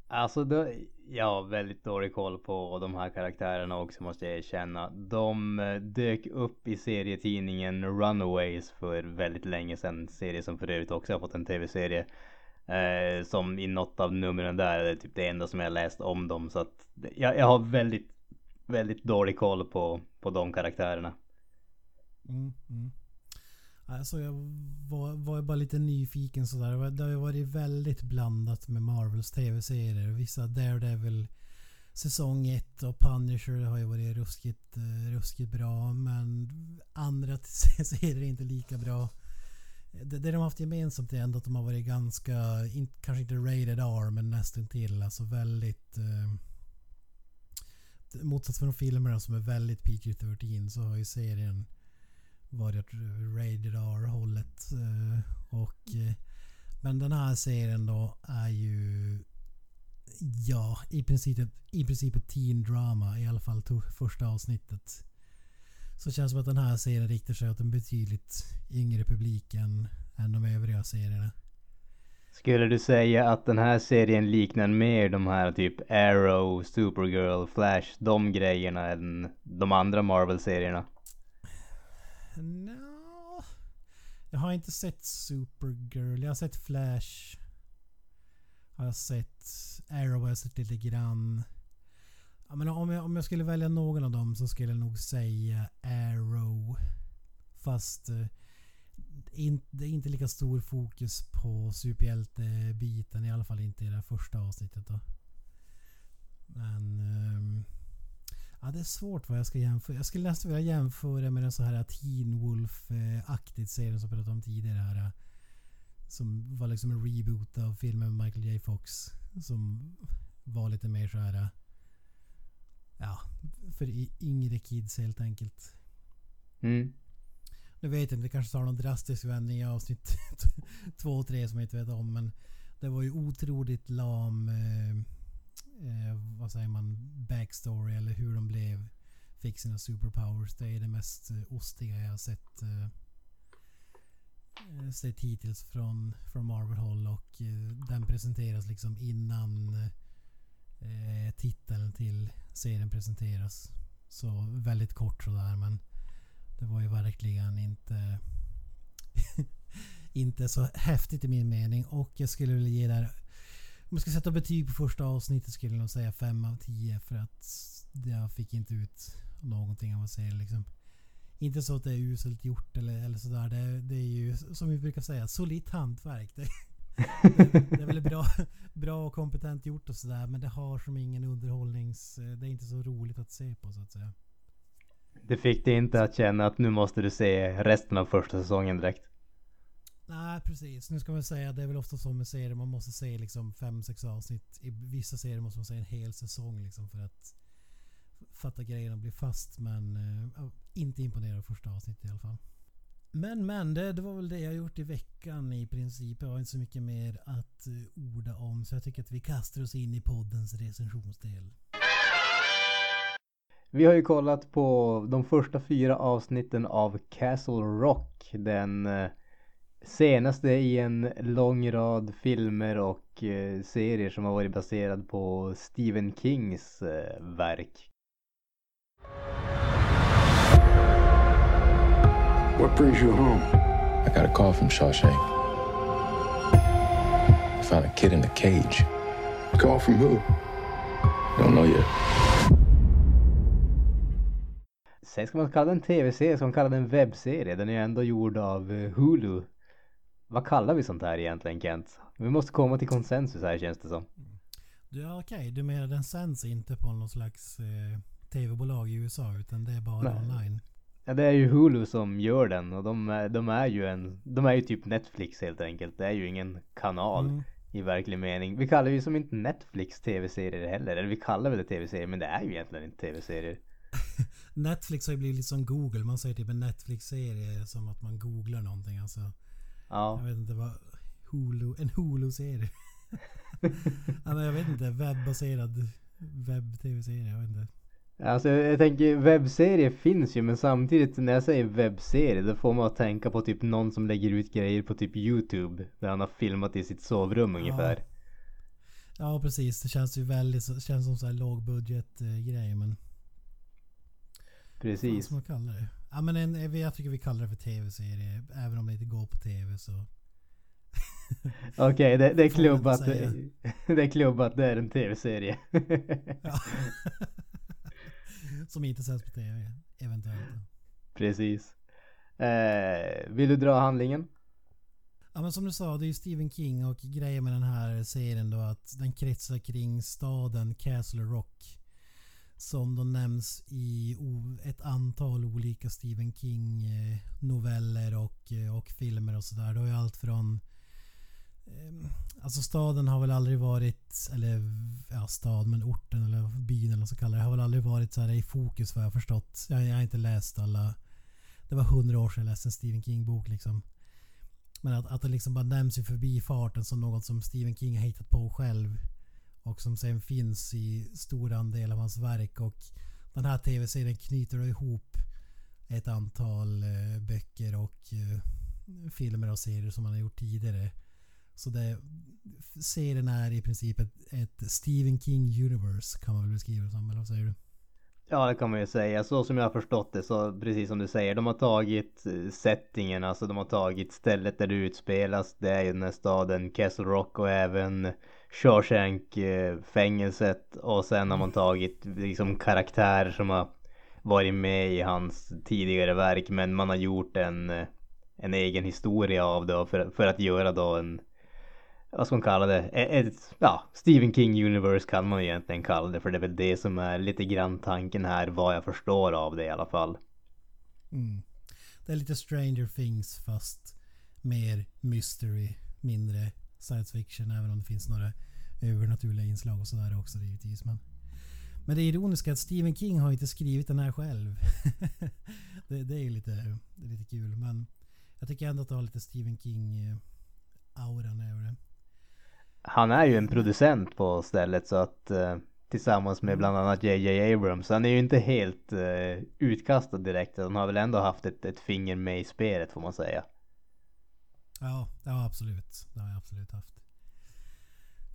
A: Alltså då, jag har väldigt dålig koll på de här karaktärerna också måste jag erkänna. De eh, dök upp i serietidningen Runaways för väldigt länge sedan. Serie som för övrigt också har fått en tv-serie. Eh, som i något av numren där är typ det enda som jag läst om dem. Så att jag, jag har väldigt, väldigt dålig koll på, på de karaktärerna.
B: Mm, mm. Alltså jag var, var bara lite nyfiken sådär. Det har ju varit väldigt blandat med Marvels tv-serier. Vissa Daredevil säsong 1 och Punisher har ju varit ruskigt, eh, ruskigt bra. Men andra serier är inte lika bra. Det, det de har haft gemensamt är ändå att de har varit ganska, in, kanske inte rated R men nästan till Alltså väldigt... Eh, Motsats från filmerna som är väldigt PG-13 så har ju serien varit rated R-hållet. Eh, och, eh, men den här serien då är ju Ja, i princip, ett, i princip ett teen drama. I alla fall to, första avsnittet. Så känns det som att den här serien riktar sig åt en betydligt yngre publik än, än de övriga serierna.
A: Skulle du säga att den här serien liknar mer de här typ Arrow, Supergirl, Flash, de grejerna än de andra Marvel-serierna?
B: No. Jag har inte sett Supergirl. Jag har sett Flash. Har jag sett Arrow har jag sett lite grann. Ja, men om, jag, om jag skulle välja någon av dem så skulle jag nog säga Arrow. Fast eh, in, det är inte lika stor fokus på superhjältebiten. I alla fall inte i det första avsnittet då. Men... Ehm, ja, det är svårt vad jag ska jämföra. Jag skulle nästan vilja jämföra med den så här Teen Wolf-aktigt serien som jag pratade om tidigare. Här, som var liksom en reboot av filmen med Michael J Fox. Som var lite mer så här... Ja, för yngre kids helt enkelt.
A: Mm.
B: Nu vet jag inte, det kanske tar någon drastisk vändning i avsnitt två och tre som jag inte vet om. Men det var ju otroligt lam, eh, eh, vad säger man, backstory eller hur de blev, fick sina superpowers. Det är det mest eh, ostiga jag har sett, eh, eh sett hittills från, från Marvel-håll. Och eh, den presenteras liksom innan eh, titeln till serien presenteras. Så väldigt kort sådär men det var ju verkligen inte inte så häftigt i min mening och jag skulle vilja ge där om jag ska sätta betyg på första avsnittet skulle jag nog säga 5 av 10 för att jag fick inte ut någonting av att säga liksom. Inte så att det är uselt gjort eller, eller sådär. Det, det är ju som vi brukar säga, solitt hantverk. Det, det är väl bra, bra och kompetent gjort och sådär men det har som ingen underhållnings... Det är inte så roligt att se på så att säga.
A: Det fick dig inte att känna att nu måste du se resten av första säsongen direkt.
B: Nej precis. Nu ska man säga att det är väl ofta så med serier. Man måste se liksom 5-6 avsnitt. I vissa serier måste man se en hel säsong liksom för att fatta grejerna och bli fast. Men äh, inte imponerad av första avsnittet i alla fall. Men men, det, det var väl det jag gjort i veckan i princip. Jag har inte så mycket mer att eh, orda om. Så jag tycker att vi kastar oss in i poddens recensionsdel.
A: Vi har ju kollat på de första fyra avsnitten av Castle Rock. Den eh, senaste i en lång rad filmer och eh, serier som har varit baserad på Stephen Kings eh, verk.
C: What brings you home?
D: I got a call from Shawshank. I found a kid in a cage.
C: Call from who?
D: Don't know yet.
A: Sen ska man kalla den tv-serie, ska man kalla den webbserie? Den är ju ändå gjord av eh, Hulu. Vad kallar vi sånt här egentligen Kent? Vi måste komma till konsensus här känns det som.
B: Ja, Okej, okay. du menar den sänds inte på någon slags eh, tv-bolag i USA utan det är bara
A: Nej.
B: online?
A: Ja, det är ju Hulu som gör den och de är, de är ju en, de är ju typ Netflix helt enkelt. Det är ju ingen kanal
B: Mm.
A: i verklig mening. Vi kallar ju som inte Netflix tv-serier heller. Eller vi kallar väl det tv-serier men det är ju egentligen inte tv-serier.
B: Netflix har ju blivit som Google. Man säger typ en Netflix-serie som att man googlar någonting. Alltså,
A: Ja.
B: jag vet inte vad... Hulu, en Hulu-serie. men jag vet inte. Webbaserad webb-tv-serie. Jag vet inte.
A: Alltså jag, jag tänker webbserier finns ju men samtidigt när jag säger webbserie då får man att tänka på typ någon som lägger ut grejer på typ Youtube. Där han har filmat i sitt sovrum ungefär.
B: Ja, precis. Det känns ju väldigt... Känns som så här lågbudget-grej. Men vad
A: Precis.
B: ska man kalla det? Ja, men en, jag tycker vi kallar det för tv-serie. Även om det inte går på tv så...
A: Okej, det, det är klubbat. Det är klubbat, det är en tv-serie.
B: Ja. som inte sänds på tv. Eventuellt.
A: Precis. Eh, vill du dra handlingen?
B: Ja men som du sa, det är ju Stephen King och grejen med den här serien då att den kretsar kring staden Castle Rock. Som då nämns i ett antal olika Stephen King noveller och, eh, och filmer och sådär. Det har ju allt från ehm, Alltså staden har väl aldrig varit, eller ja stad men orten eller byn eller vad man ska kalla det, har väl aldrig varit så här i fokus vad jag har förstått. Jag, jag har inte läst alla. Det var hundra år sedan jag läste en Stephen King bok liksom. Men att, att det liksom bara nämns i förbifarten som något som Stephen King har hittat på själv. Och som sen finns i stor andel av hans verk. Och den här tv-serien knyter då ihop ett antal eh, böcker och eh, filmer och serier som han har gjort tidigare. Så det, serien är i princip ett, ett Stephen King Universe kan man väl beskriva det som, eller vad säger du?
A: Ja det kan man ju säga. Så som jag har förstått det så precis som du säger. De har tagit eh, settingen, alltså de har tagit stället där det utspelas. Det är ju den här staden Castle Rock och även Shawshank eh, fängelset. Och sen har man tagit liksom karaktärer som har varit med i hans tidigare verk. Men man har gjort en, en egen historia av det för, för att göra då en vad ska man kalla det? E- ett, ja, Stephen King Universe kan man egentligen kalla det för det är väl det som är lite grann tanken här vad jag förstår av det i alla fall.
B: Mm. Det är lite Stranger Things fast mer mystery, mindre science fiction även om det finns några övernaturliga inslag och sådär också givetvis. Men, men det ironiska är att Stephen King har inte skrivit den här själv. det, det är ju lite, lite kul men jag tycker ändå att det har lite Stephen King-auran över det.
A: Han är ju en producent på stället så att eh, tillsammans med bland annat JJ Abrams. Han är ju inte helt eh, utkastad direkt. Han har väl ändå haft ett, ett finger med i spelet får man säga.
B: Ja, ja absolut. Det har jag absolut haft.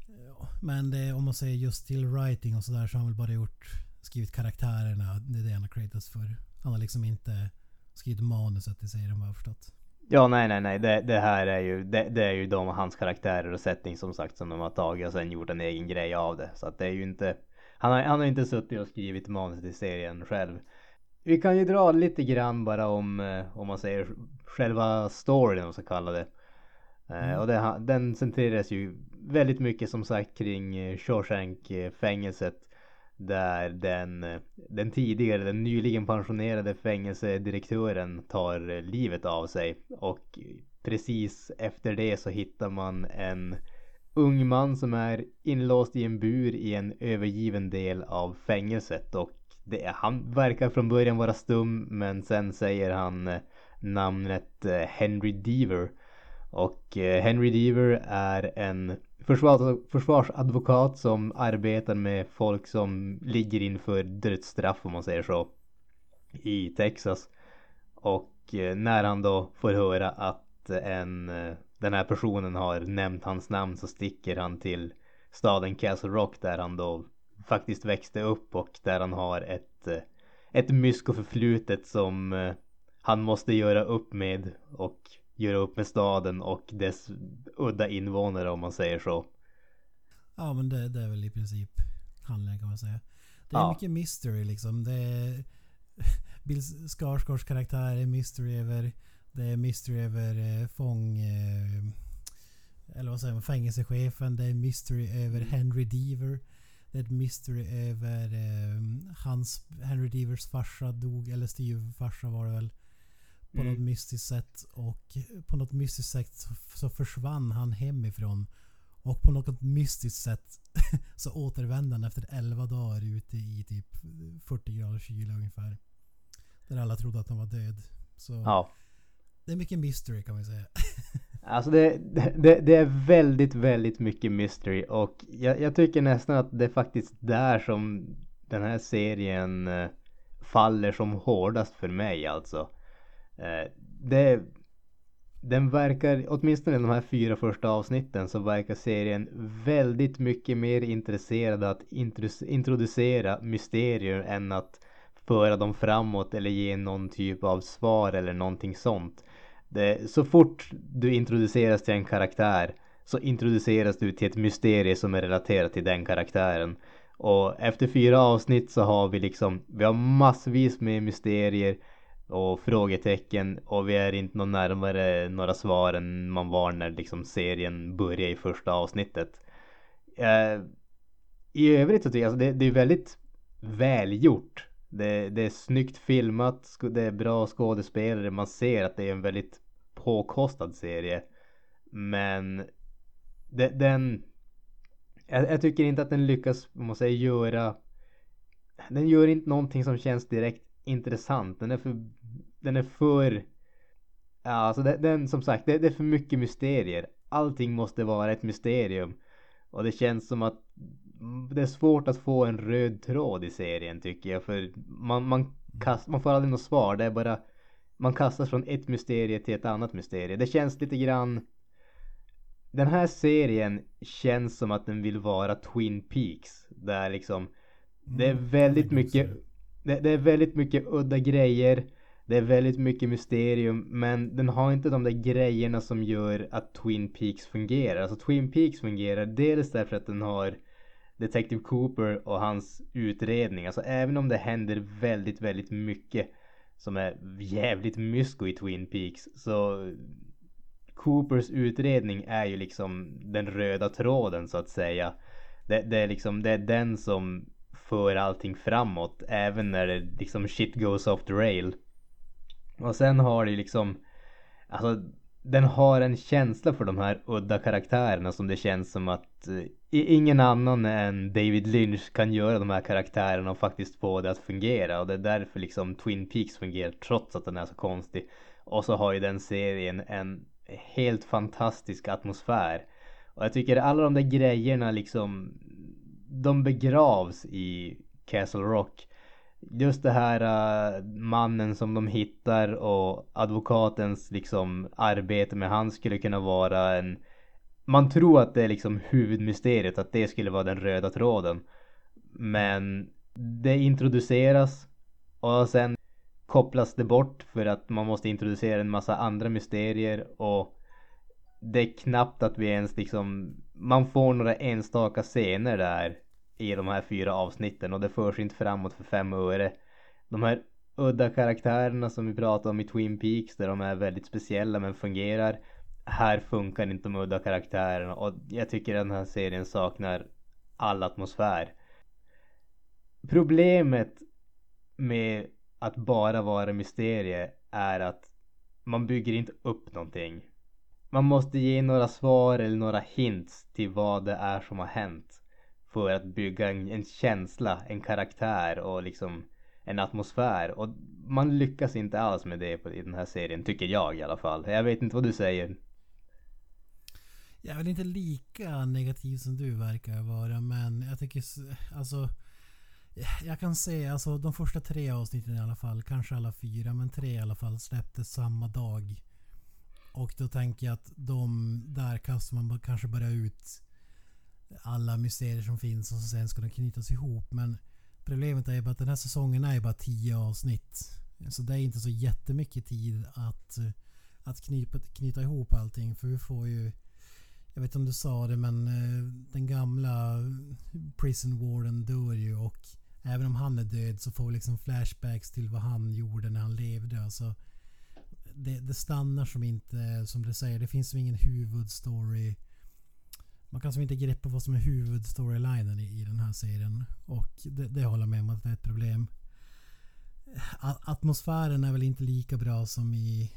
B: Ja, men det, om man säger just till writing och sådär så har han väl bara gjort skrivit karaktärerna. Det är det han har creatats för. Han har liksom inte skrivit manuset i serien om jag har förstått.
A: Ja, nej, nej, nej. Det, det här är ju, det, det, är ju de, hans karaktärer och setting som sagt som de har tagit och sen gjort en egen grej av det. Så att det är ju inte, han har, han har inte suttit och skrivit manuset i serien själv. Vi kan ju dra lite grann bara om, eh, om man säger själva storyn om man ska kalla det. Eh, mm. Och det, den centreras ju väldigt mycket som sagt kring eh, Shawshank-fängelset. Där den, den tidigare, den nyligen pensionerade fängelsedirektören tar livet av sig. Och precis efter det så hittar man en ung man som är inlåst i en bur i en övergiven del av fängelset. Och det, han verkar från början vara stum men sen säger han namnet Henry Deaver. Och eh, Henry Deaver är en försvars, försvarsadvokat som arbetar med folk som ligger inför dödsstraff om man säger så. I Texas. Och eh, när han då får höra att en, eh, den här personen har nämnt hans namn så sticker han till staden Castle Rock där han då faktiskt växte upp och där han har ett, ett mysko förflutet som han måste göra upp med och göra upp med staden och dess udda invånare om man säger så.
B: Ja men det, det är väl i princip handlingen kan man säga. Det är ja. mycket mystery liksom. Det är Bill Skarsgårds karaktär är mystery över Det är mystery över eh, fång eh, Eller vad säger man? Fängelsechefen. Det är mystery över mm. Henry Deaver. Det är ett mystery över eh, hans Henry Deavers farsa dog. Eller Steve farsa var det väl på mm. något mystiskt sätt. Och på något mystiskt sätt så försvann han hemifrån. Och på något mystiskt sätt så återvände han efter 11 dagar ute i typ 40 graders kyla ungefär. Där alla trodde att han var död. Så
A: ja.
B: Det är mycket mystery kan man säga.
A: Alltså det, det, det, är väldigt, väldigt mycket mystery och jag, jag, tycker nästan att det är faktiskt där som den här serien eh, faller som hårdast för mig alltså. Eh, det, den verkar, åtminstone i de här fyra första avsnitten så verkar serien väldigt mycket mer intresserad att introducera mysterier än att föra dem framåt eller ge någon typ av svar eller någonting sånt. Det, så fort du introduceras till en karaktär så introduceras du till ett mysterie som är relaterat till den karaktären. Och efter fyra avsnitt så har vi liksom, vi har massvis med mysterier och frågetecken och vi är inte någon närmare några svar än man var när liksom serien började i första avsnittet. Eh, I övrigt så tycker jag alltså det, det är väldigt välgjort. Det, det är snyggt filmat, det är bra skådespelare, man ser att det är en väldigt påkostad serie. Men det, den... Jag, jag, tycker inte att den lyckas, måste man säger, göra... Den gör inte någonting som känns direkt intressant. Den är för den är för... Ja, alltså den, den som sagt, det, det, är för mycket mysterier. Allting måste vara ett mysterium. Och det känns som att det är svårt att få en röd tråd i serien tycker jag. För man, man, kast, man får aldrig något svar. Det är bara man kastas från ett mysterie till ett annat mysterie. Det känns lite grann den här serien känns som att den vill vara Twin Peaks. Där liksom det är
B: Mm,
A: väldigt mycket det, det är väldigt mycket udda grejer. Det är väldigt mycket mysterium men den har inte de där grejerna som gör att Twin Peaks fungerar. Alltså Twin Peaks fungerar dels därför att den har Detective Cooper och hans utredning. Alltså även om det händer väldigt, väldigt mycket som är jävligt mysko i Twin Peaks så Coopers utredning är ju liksom den röda tråden så att säga. Det, det är liksom, det är den som för allting framåt även när det liksom shit goes off the rail. Och sen har det ju liksom, alltså den har en känsla för de här udda karaktärerna som det känns som att eh, ingen annan än David Lynch kan göra de här karaktärerna och faktiskt få det att fungera och det är därför liksom Twin Peaks fungerar trots att den är så konstig. Och så har ju den serien en helt fantastisk atmosfär. Och jag tycker alla de där grejerna liksom de begravs i Castle Rock. Just det här uh, mannen som de hittar och advokatens liksom arbete med han skulle kunna vara en man tror att det är liksom huvudmysteriet att det skulle vara den röda tråden. Men det introduceras och sen kopplas det bort för att man måste introducera en massa andra mysterier och det är knappt att vi ens liksom man får några enstaka scener där i de här fyra avsnitten och det förs inte framåt för fem öre. De här udda karaktärerna som vi pratade om i Twin Peaks där de är väldigt speciella men fungerar. Här funkar inte de udda karaktärerna och jag tycker den här serien saknar all atmosfär. Problemet med att bara vara mysterie är att man bygger inte upp någonting. Man måste ge några svar eller några hints till vad det är som har hänt. För att bygga en, en känsla, en karaktär och liksom en atmosfär. Och man lyckas inte alls med det på- i den här serien, tycker jag i alla fall. Jag vet inte vad du säger.
B: Jag är väl inte lika negativ som du verkar vara men jag tycker alltså jag kan se alltså de första tre avsnitten i alla fall, kanske alla fyra men tre i alla fall släpptes samma dag. Och då tänker jag att de där kastar man kanske bara ut alla mysterier som finns och så sen ska de knytas ihop. Men problemet är ju bara att den här säsongen är ju bara tio avsnitt. Så det är inte så jättemycket tid att, att knypa, knyta ihop allting. För vi får ju jag vet inte om du sa det men eh, den gamla prison warden dör ju och även om han är död så får vi liksom flashbacks till vad han gjorde när han levde. Alltså, det, det stannar som inte, som du säger, det finns ju ingen huvudstory. Man kan som inte greppa vad som är huvudstorylinen i, i den här serien. Och det, det håller jag med om att det är ett problem. A- Atmosfären är väl inte lika bra som i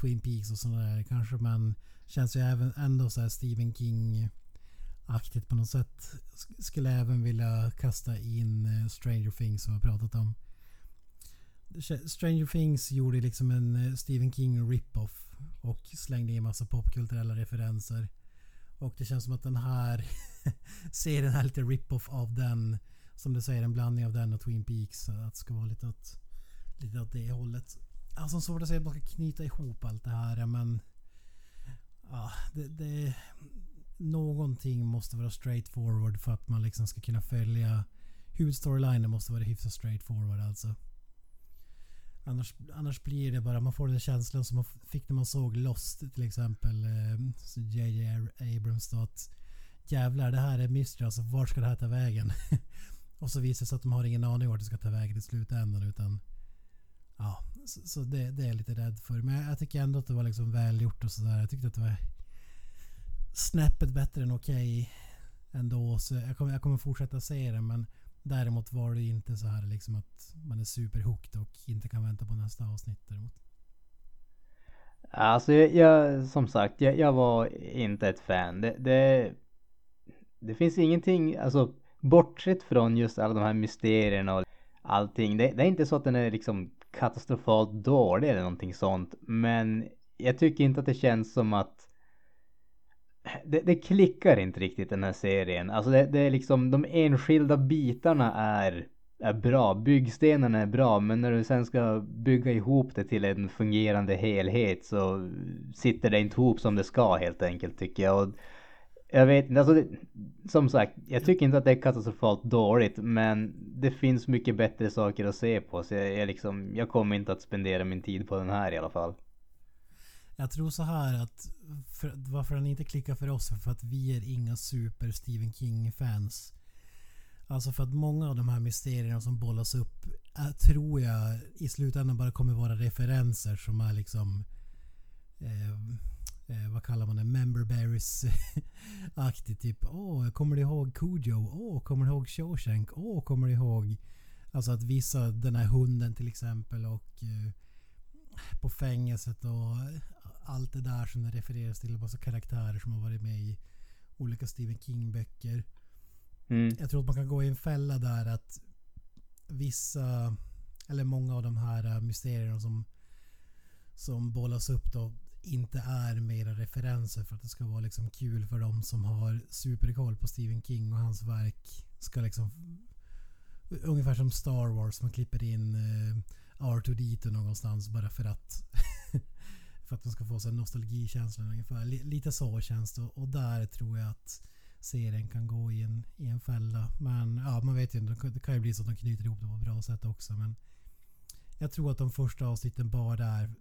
B: Twin Peaks och sådär där kanske men känns ju även ändå så här Stephen King aktigt på något sätt. Sk- Skulle även vilja kasta in eh, Stranger Things som vi har pratat om. Stranger Things gjorde liksom en eh, Stephen King rip-off och slängde in massa popkulturella referenser. Och det känns som att den här serien är lite rip-off av den. Som du säger, en blandning av den och Twin Peaks. Så Att det ska vara lite åt, lite åt det hållet. Alltså svårt att säga att man ska knyta ihop allt det här men... Ja, det, det... Någonting måste vara straight forward för att man liksom ska kunna följa... Huvudstorylinen måste vara hyfsat straight forward alltså. Annars, annars blir det bara, man får den känslan som man fick när man såg Lost till exempel. eh, JJ Abrams då att jävlar det här är mystery alltså vart ska det här ta vägen? och så visar det sig att de har ingen aning vart det ska ta vägen i slutändan utan Ja, så, så det, det är jag lite rädd för. Men jag, jag tycker ändå att det var liksom välgjort och sådär. Jag tyckte att det var snäppet bättre än okej ändå. Så jag kommer, jag kommer fortsätta se det men däremot var det inte så här liksom att man är superhooked och inte kan vänta på nästa avsnitt däremot.
A: Alltså jag, jag som sagt, jag, jag var inte ett fan. Det, det, det finns ingenting, alltså bortsett från just alla de här mysterierna och allting. Det, det är inte så att den är liksom katastrofalt dålig eller någonting sånt. Men jag tycker inte att det känns som att det, det klickar inte riktigt den här serien. Alltså det, det är liksom de enskilda bitarna är, är bra. Byggstenarna är bra men när du sen ska bygga ihop det till en fungerande helhet så sitter det inte ihop som det ska helt enkelt tycker jag. Och jag vet inte, alltså det, som sagt, jag tycker inte att det är katastrofalt dåligt men det finns mycket bättre saker att se på så jag, jag liksom, jag kommer inte att spendera min tid på den här i alla fall.
B: Jag tror så här att för, varför den inte klickar för oss är för att vi är inga super Stephen King-fans. Alltså för att många av de här mysterierna som bollas upp är, tror jag i slutändan bara kommer vara referenser som är liksom eh, eh, vad kallar man det? Member berries aktigt typ. Åh, kommer du ihåg Cujo? Åh, kommer du ihåg Shawshank? Åh, kommer du ihåg? Alltså att vissa, den här hunden till exempel och eh, på fängelset och allt det där som det refereras till. Massa karaktärer som har varit med i olika Stephen King-böcker.
A: Mm.
B: Jag tror att man kan gå i en fälla där att vissa, eller många av de här äh, mysterierna som, som bollas upp då inte är mera referenser för att det ska vara liksom kul för de som har superkoll på Stephen King och hans verk. Ska liksom Ungefär som Star Wars, man klipper in uh, R2D2 någonstans bara för att för att de ska få sig nostalgikänsla ungefär. Lite så känns det och där tror jag att serien kan gå i en, i en fälla. Men ja, man vet ju inte. Det kan ju bli så att de knyter ihop det på ett bra sätt också. Men jag tror att de första avsnitten bara där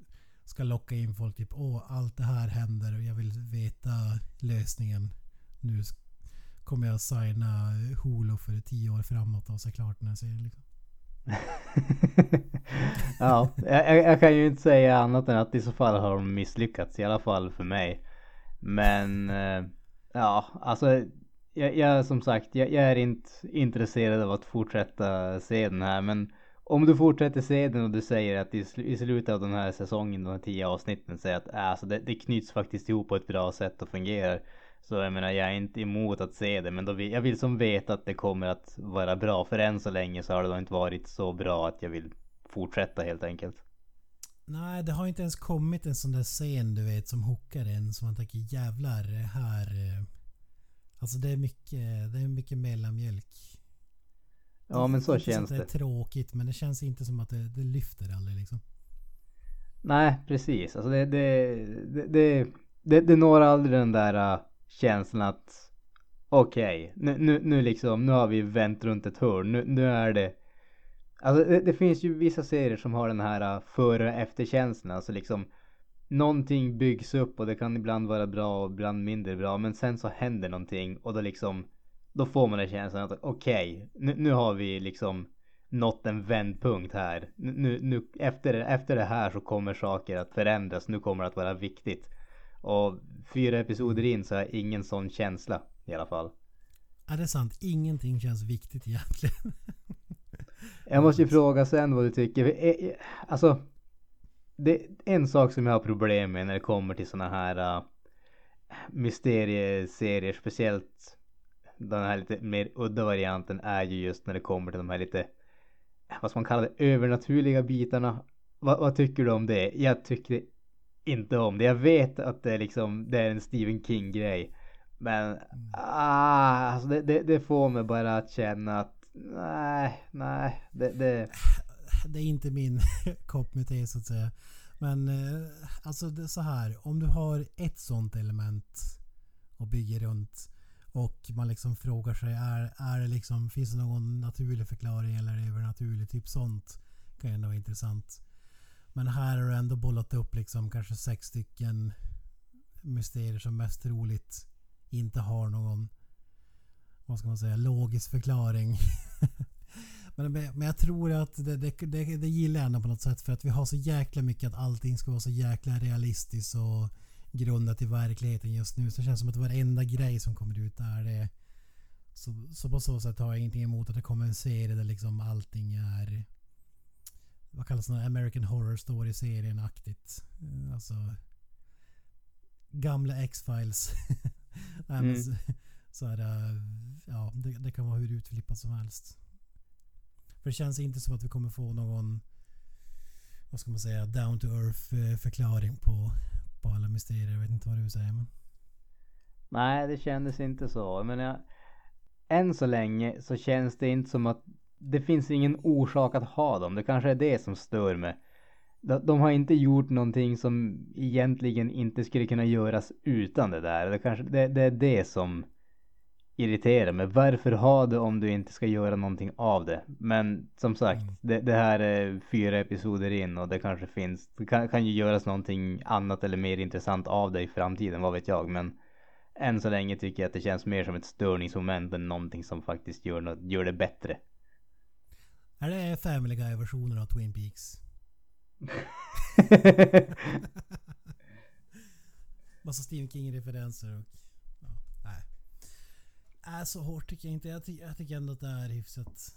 B: ska locka in folk. Typ åh, allt det här händer och jag vill veta lösningen. Nu kommer jag signa Holo för tio år framåt och se klart den här serien. Liksom.
A: ja, jag, jag, kan ju inte säga annat än att i så fall har de misslyckats. I alla fall för mig. Men eh, ja, alltså jag, jag som sagt, jag, jag, är inte intresserad av att fortsätta se den här. Men om du fortsätter se den och du säger att i, i slutet av den här säsongen, de här tio avsnitten, säger att äh, alltså det, det knyts faktiskt ihop på ett bra sätt och fungerar. Så jag menar, jag är inte emot att se det, men då vill, jag vill som veta att det kommer att vara bra. För än så länge så har det då inte varit så bra att jag vill fortsätta helt enkelt.
B: Nej, det har inte ens kommit en sån där scen du vet som hookar en som man tänker jävlar här. Eh, alltså det är mycket, det är mycket mellanmjölk.
A: Ja men så känns
B: det.
A: det.
B: är tråkigt men det känns inte som att det, det lyfter aldrig liksom.
A: Nej precis, alltså det, det, det, det, det, det når aldrig den där uh, känslan att okej, okay, nu, nu, nu liksom, nu har vi vänt runt ett hörn, nu, nu är det Alltså det, det, finns ju vissa serier som har den här äh, före och efterkänslan, alltså liksom Någonting byggs upp och det kan ibland vara bra och ibland mindre bra men sen så händer någonting och då liksom Då får man den känslan att okej, okay, nu, nu har vi liksom nått en vändpunkt här. Nu, nu, efter, efter det här så kommer saker att förändras. Nu kommer det att vara viktigt. Och fyra episoder in så har jag ingen sån känsla i alla fall.
B: Ja det är sant. Ingenting känns viktigt egentligen.
A: jag måste ju fråga sen vad du tycker. Eh, eh, alltså. Det är en sak som jag har problem med när det kommer till såna här uh, mysterieserier. Speciellt den här lite mer udda varianten är ju just när det kommer till de här lite vad ska man kalla det, övernaturliga bitarna. Va, vad tycker du om det? Jag tycker inte om det. Jag vet att det är liksom, det är en Stephen King grej. Men, mm. ah, alltså det, det, det, får mig bara att känna att nej, nej, det, det...
B: det är inte min kopp med te så att säga. Men eh, alltså det är så här, om du har ett sånt element och bygger runt och man liksom frågar sig, är, är det liksom, finns det någon naturlig förklaring eller övernaturlig? Typ sånt kan ju ändå vara intressant. Men här har du ändå bollat upp liksom kanske sex stycken mysterier som mest troligt inte har någon, vad ska man säga, logisk förklaring. men, men jag tror att det, det, det, det gillar jag ändå på något sätt för att vi har så jäkla mycket att allting ska vara så jäkla realistiskt och grundat i verkligheten just nu. Så det känns som att varenda grej som kommer ut är det så, så på så sätt har jag ingenting emot att det kommer en serie där liksom allting är vad kallas det? American Horror Story-serien aktigt. Eh, alltså gamla X-Files. mm. så, så är det, ja, det, det, kan vara hur utflippat som helst. För det känns inte som att vi kommer få någon vad ska man säga, down to earth eh, förklaring på, på alla mysterier. Jag vet inte vad du säger men.
A: Nej, det kändes inte så. Men jag, än så länge så känns det inte som att det finns ingen orsak att ha dem. Det kanske är det som stör mig. De, har inte gjort någonting som egentligen inte skulle kunna göras utan det där. Det, kanske, det, det är det som irriterar mig. Varför ha det om du inte ska göra någonting av det? Men som sagt,
B: Mm.
A: det, det här är fyra episoder in och det kanske finns, det kan, kan ju göras någonting annat eller mer intressant av det i framtiden, vad vet jag. Men än så länge tycker jag att det känns mer som ett störningsmoment än någonting som faktiskt gör, något, gör det bättre.
B: Är det Family Guy-versionen av Twin Peaks? Massa Stephen King-referenser och... Ja, nej. Äh, så hårt tycker jag inte. Jag, ty jag tycker ändå att det är hyfsat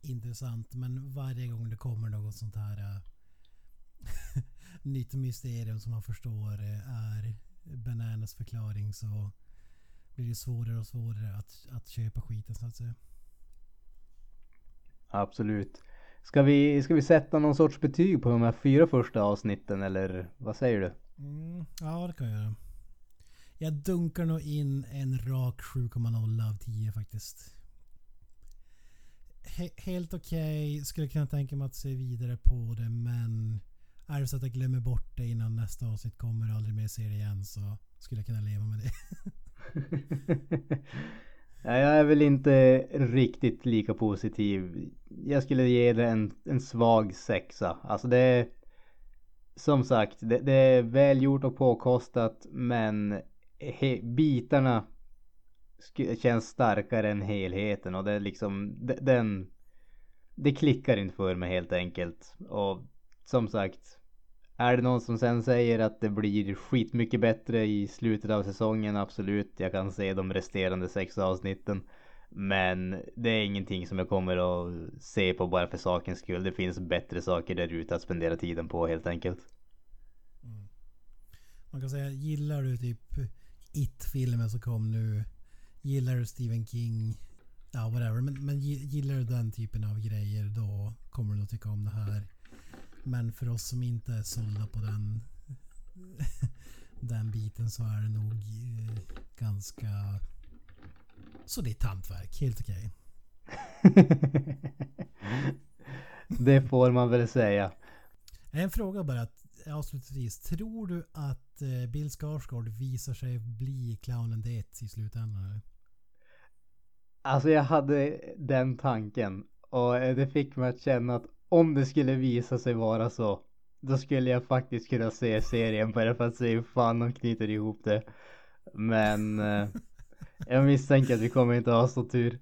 B: intressant. Men varje gång det kommer något sånt här äh, nytt mysterium som man förstår äh, är Bananas förklaring så blir det svårare och svårare att, att köpa skiten så att säga.
A: Absolut. Ska vi, ska vi sätta någon sorts betyg på de här fyra första avsnitten eller vad säger du?
B: Mm, ja, det kan jag göra. Jag dunkar nog in en rak 7,0 av 10 faktiskt. He helt okej. Skulle kunna tänka mig att se vidare på det men är det så att jag glömmer bort det innan nästa avsnitt kommer och aldrig mer ser det igen så skulle jag kunna leva med det.
A: Nej, jag är väl inte riktigt lika positiv. Jag skulle ge det en, en svag sexa. Alltså det är som sagt, det, det är välgjort och påkostat men he, bitarna känns starkare än helheten och det är liksom den det klickar inte för mig helt enkelt. Och som sagt, är det någon som sen säger att det blir skitmycket bättre i slutet av säsongen, absolut. Jag kan se de resterande sex avsnitten. Men det är ingenting som jag kommer att se på bara för sakens skull. Det finns bättre saker där ute att spendera tiden på helt enkelt. Mm.
B: Man kan säga, gillar du typ It-filmen som kom nu? Gillar du Stephen King? Ja, whatever. Men, men gillar du den typen av grejer då kommer du nog tycka om det här. Men för oss som inte är sålda på den den biten så är det nog eh, ganska solitt hantverk. Helt okej.
A: det får man väl säga.
B: En fråga bara att- avslutningsvis. Tror du att eh, Bill Skarsgård visar sig bli clownen det i slutändan?
A: Alltså jag hade den tanken och det fick mig att känna att om det skulle visa sig vara så då skulle jag faktiskt kunna se serien bara för att se hur fan de knyter ihop det. Men eh, jag misstänker att vi kommer inte ha så tur.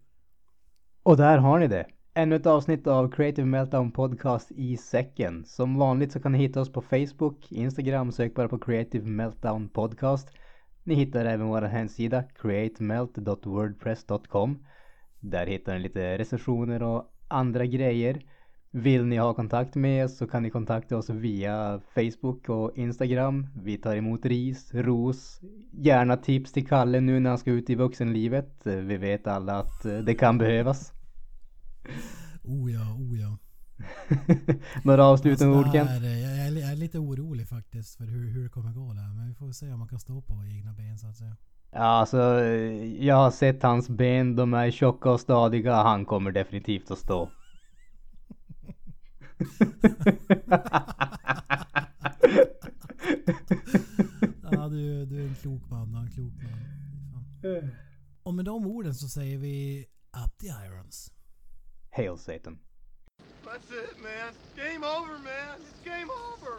A: Och där har ni det. Ännu ett avsnitt av Creative Meltdown Podcast i säcken. Som vanligt så kan ni hitta oss på Facebook, Instagram, sök bara på Creative Meltdown Podcast. Ni hittar även vår hemsida createmelt.wordpress.com. Där hittar ni lite recensioner och andra grejer. Vill ni ha kontakt med oss så kan ni kontakta oss via Facebook och Instagram. Vi tar emot ris, ros, gärna tips till Kalle nu när han ska ut i vuxenlivet. Vi vet alla att det kan behövas.
B: Oh ja, oh ja.
A: Några avslutande ord
B: Alltså,
A: Kent?
B: där, eh, jag, jag är lite orolig faktiskt för hur, hur det kommer gå där. Men vi får se om man kan stå på egna ben så att säga.
A: Ja, alltså jag har sett hans ben, de är tjocka och stadiga. Han kommer definitivt att stå.
B: Ja, du, du är en klok man. Du är en klok man. Fan. Och med de orden så säger vi Up the Irons.
A: Hail Satan.
E: That's it, man. Game over, man. It's game over.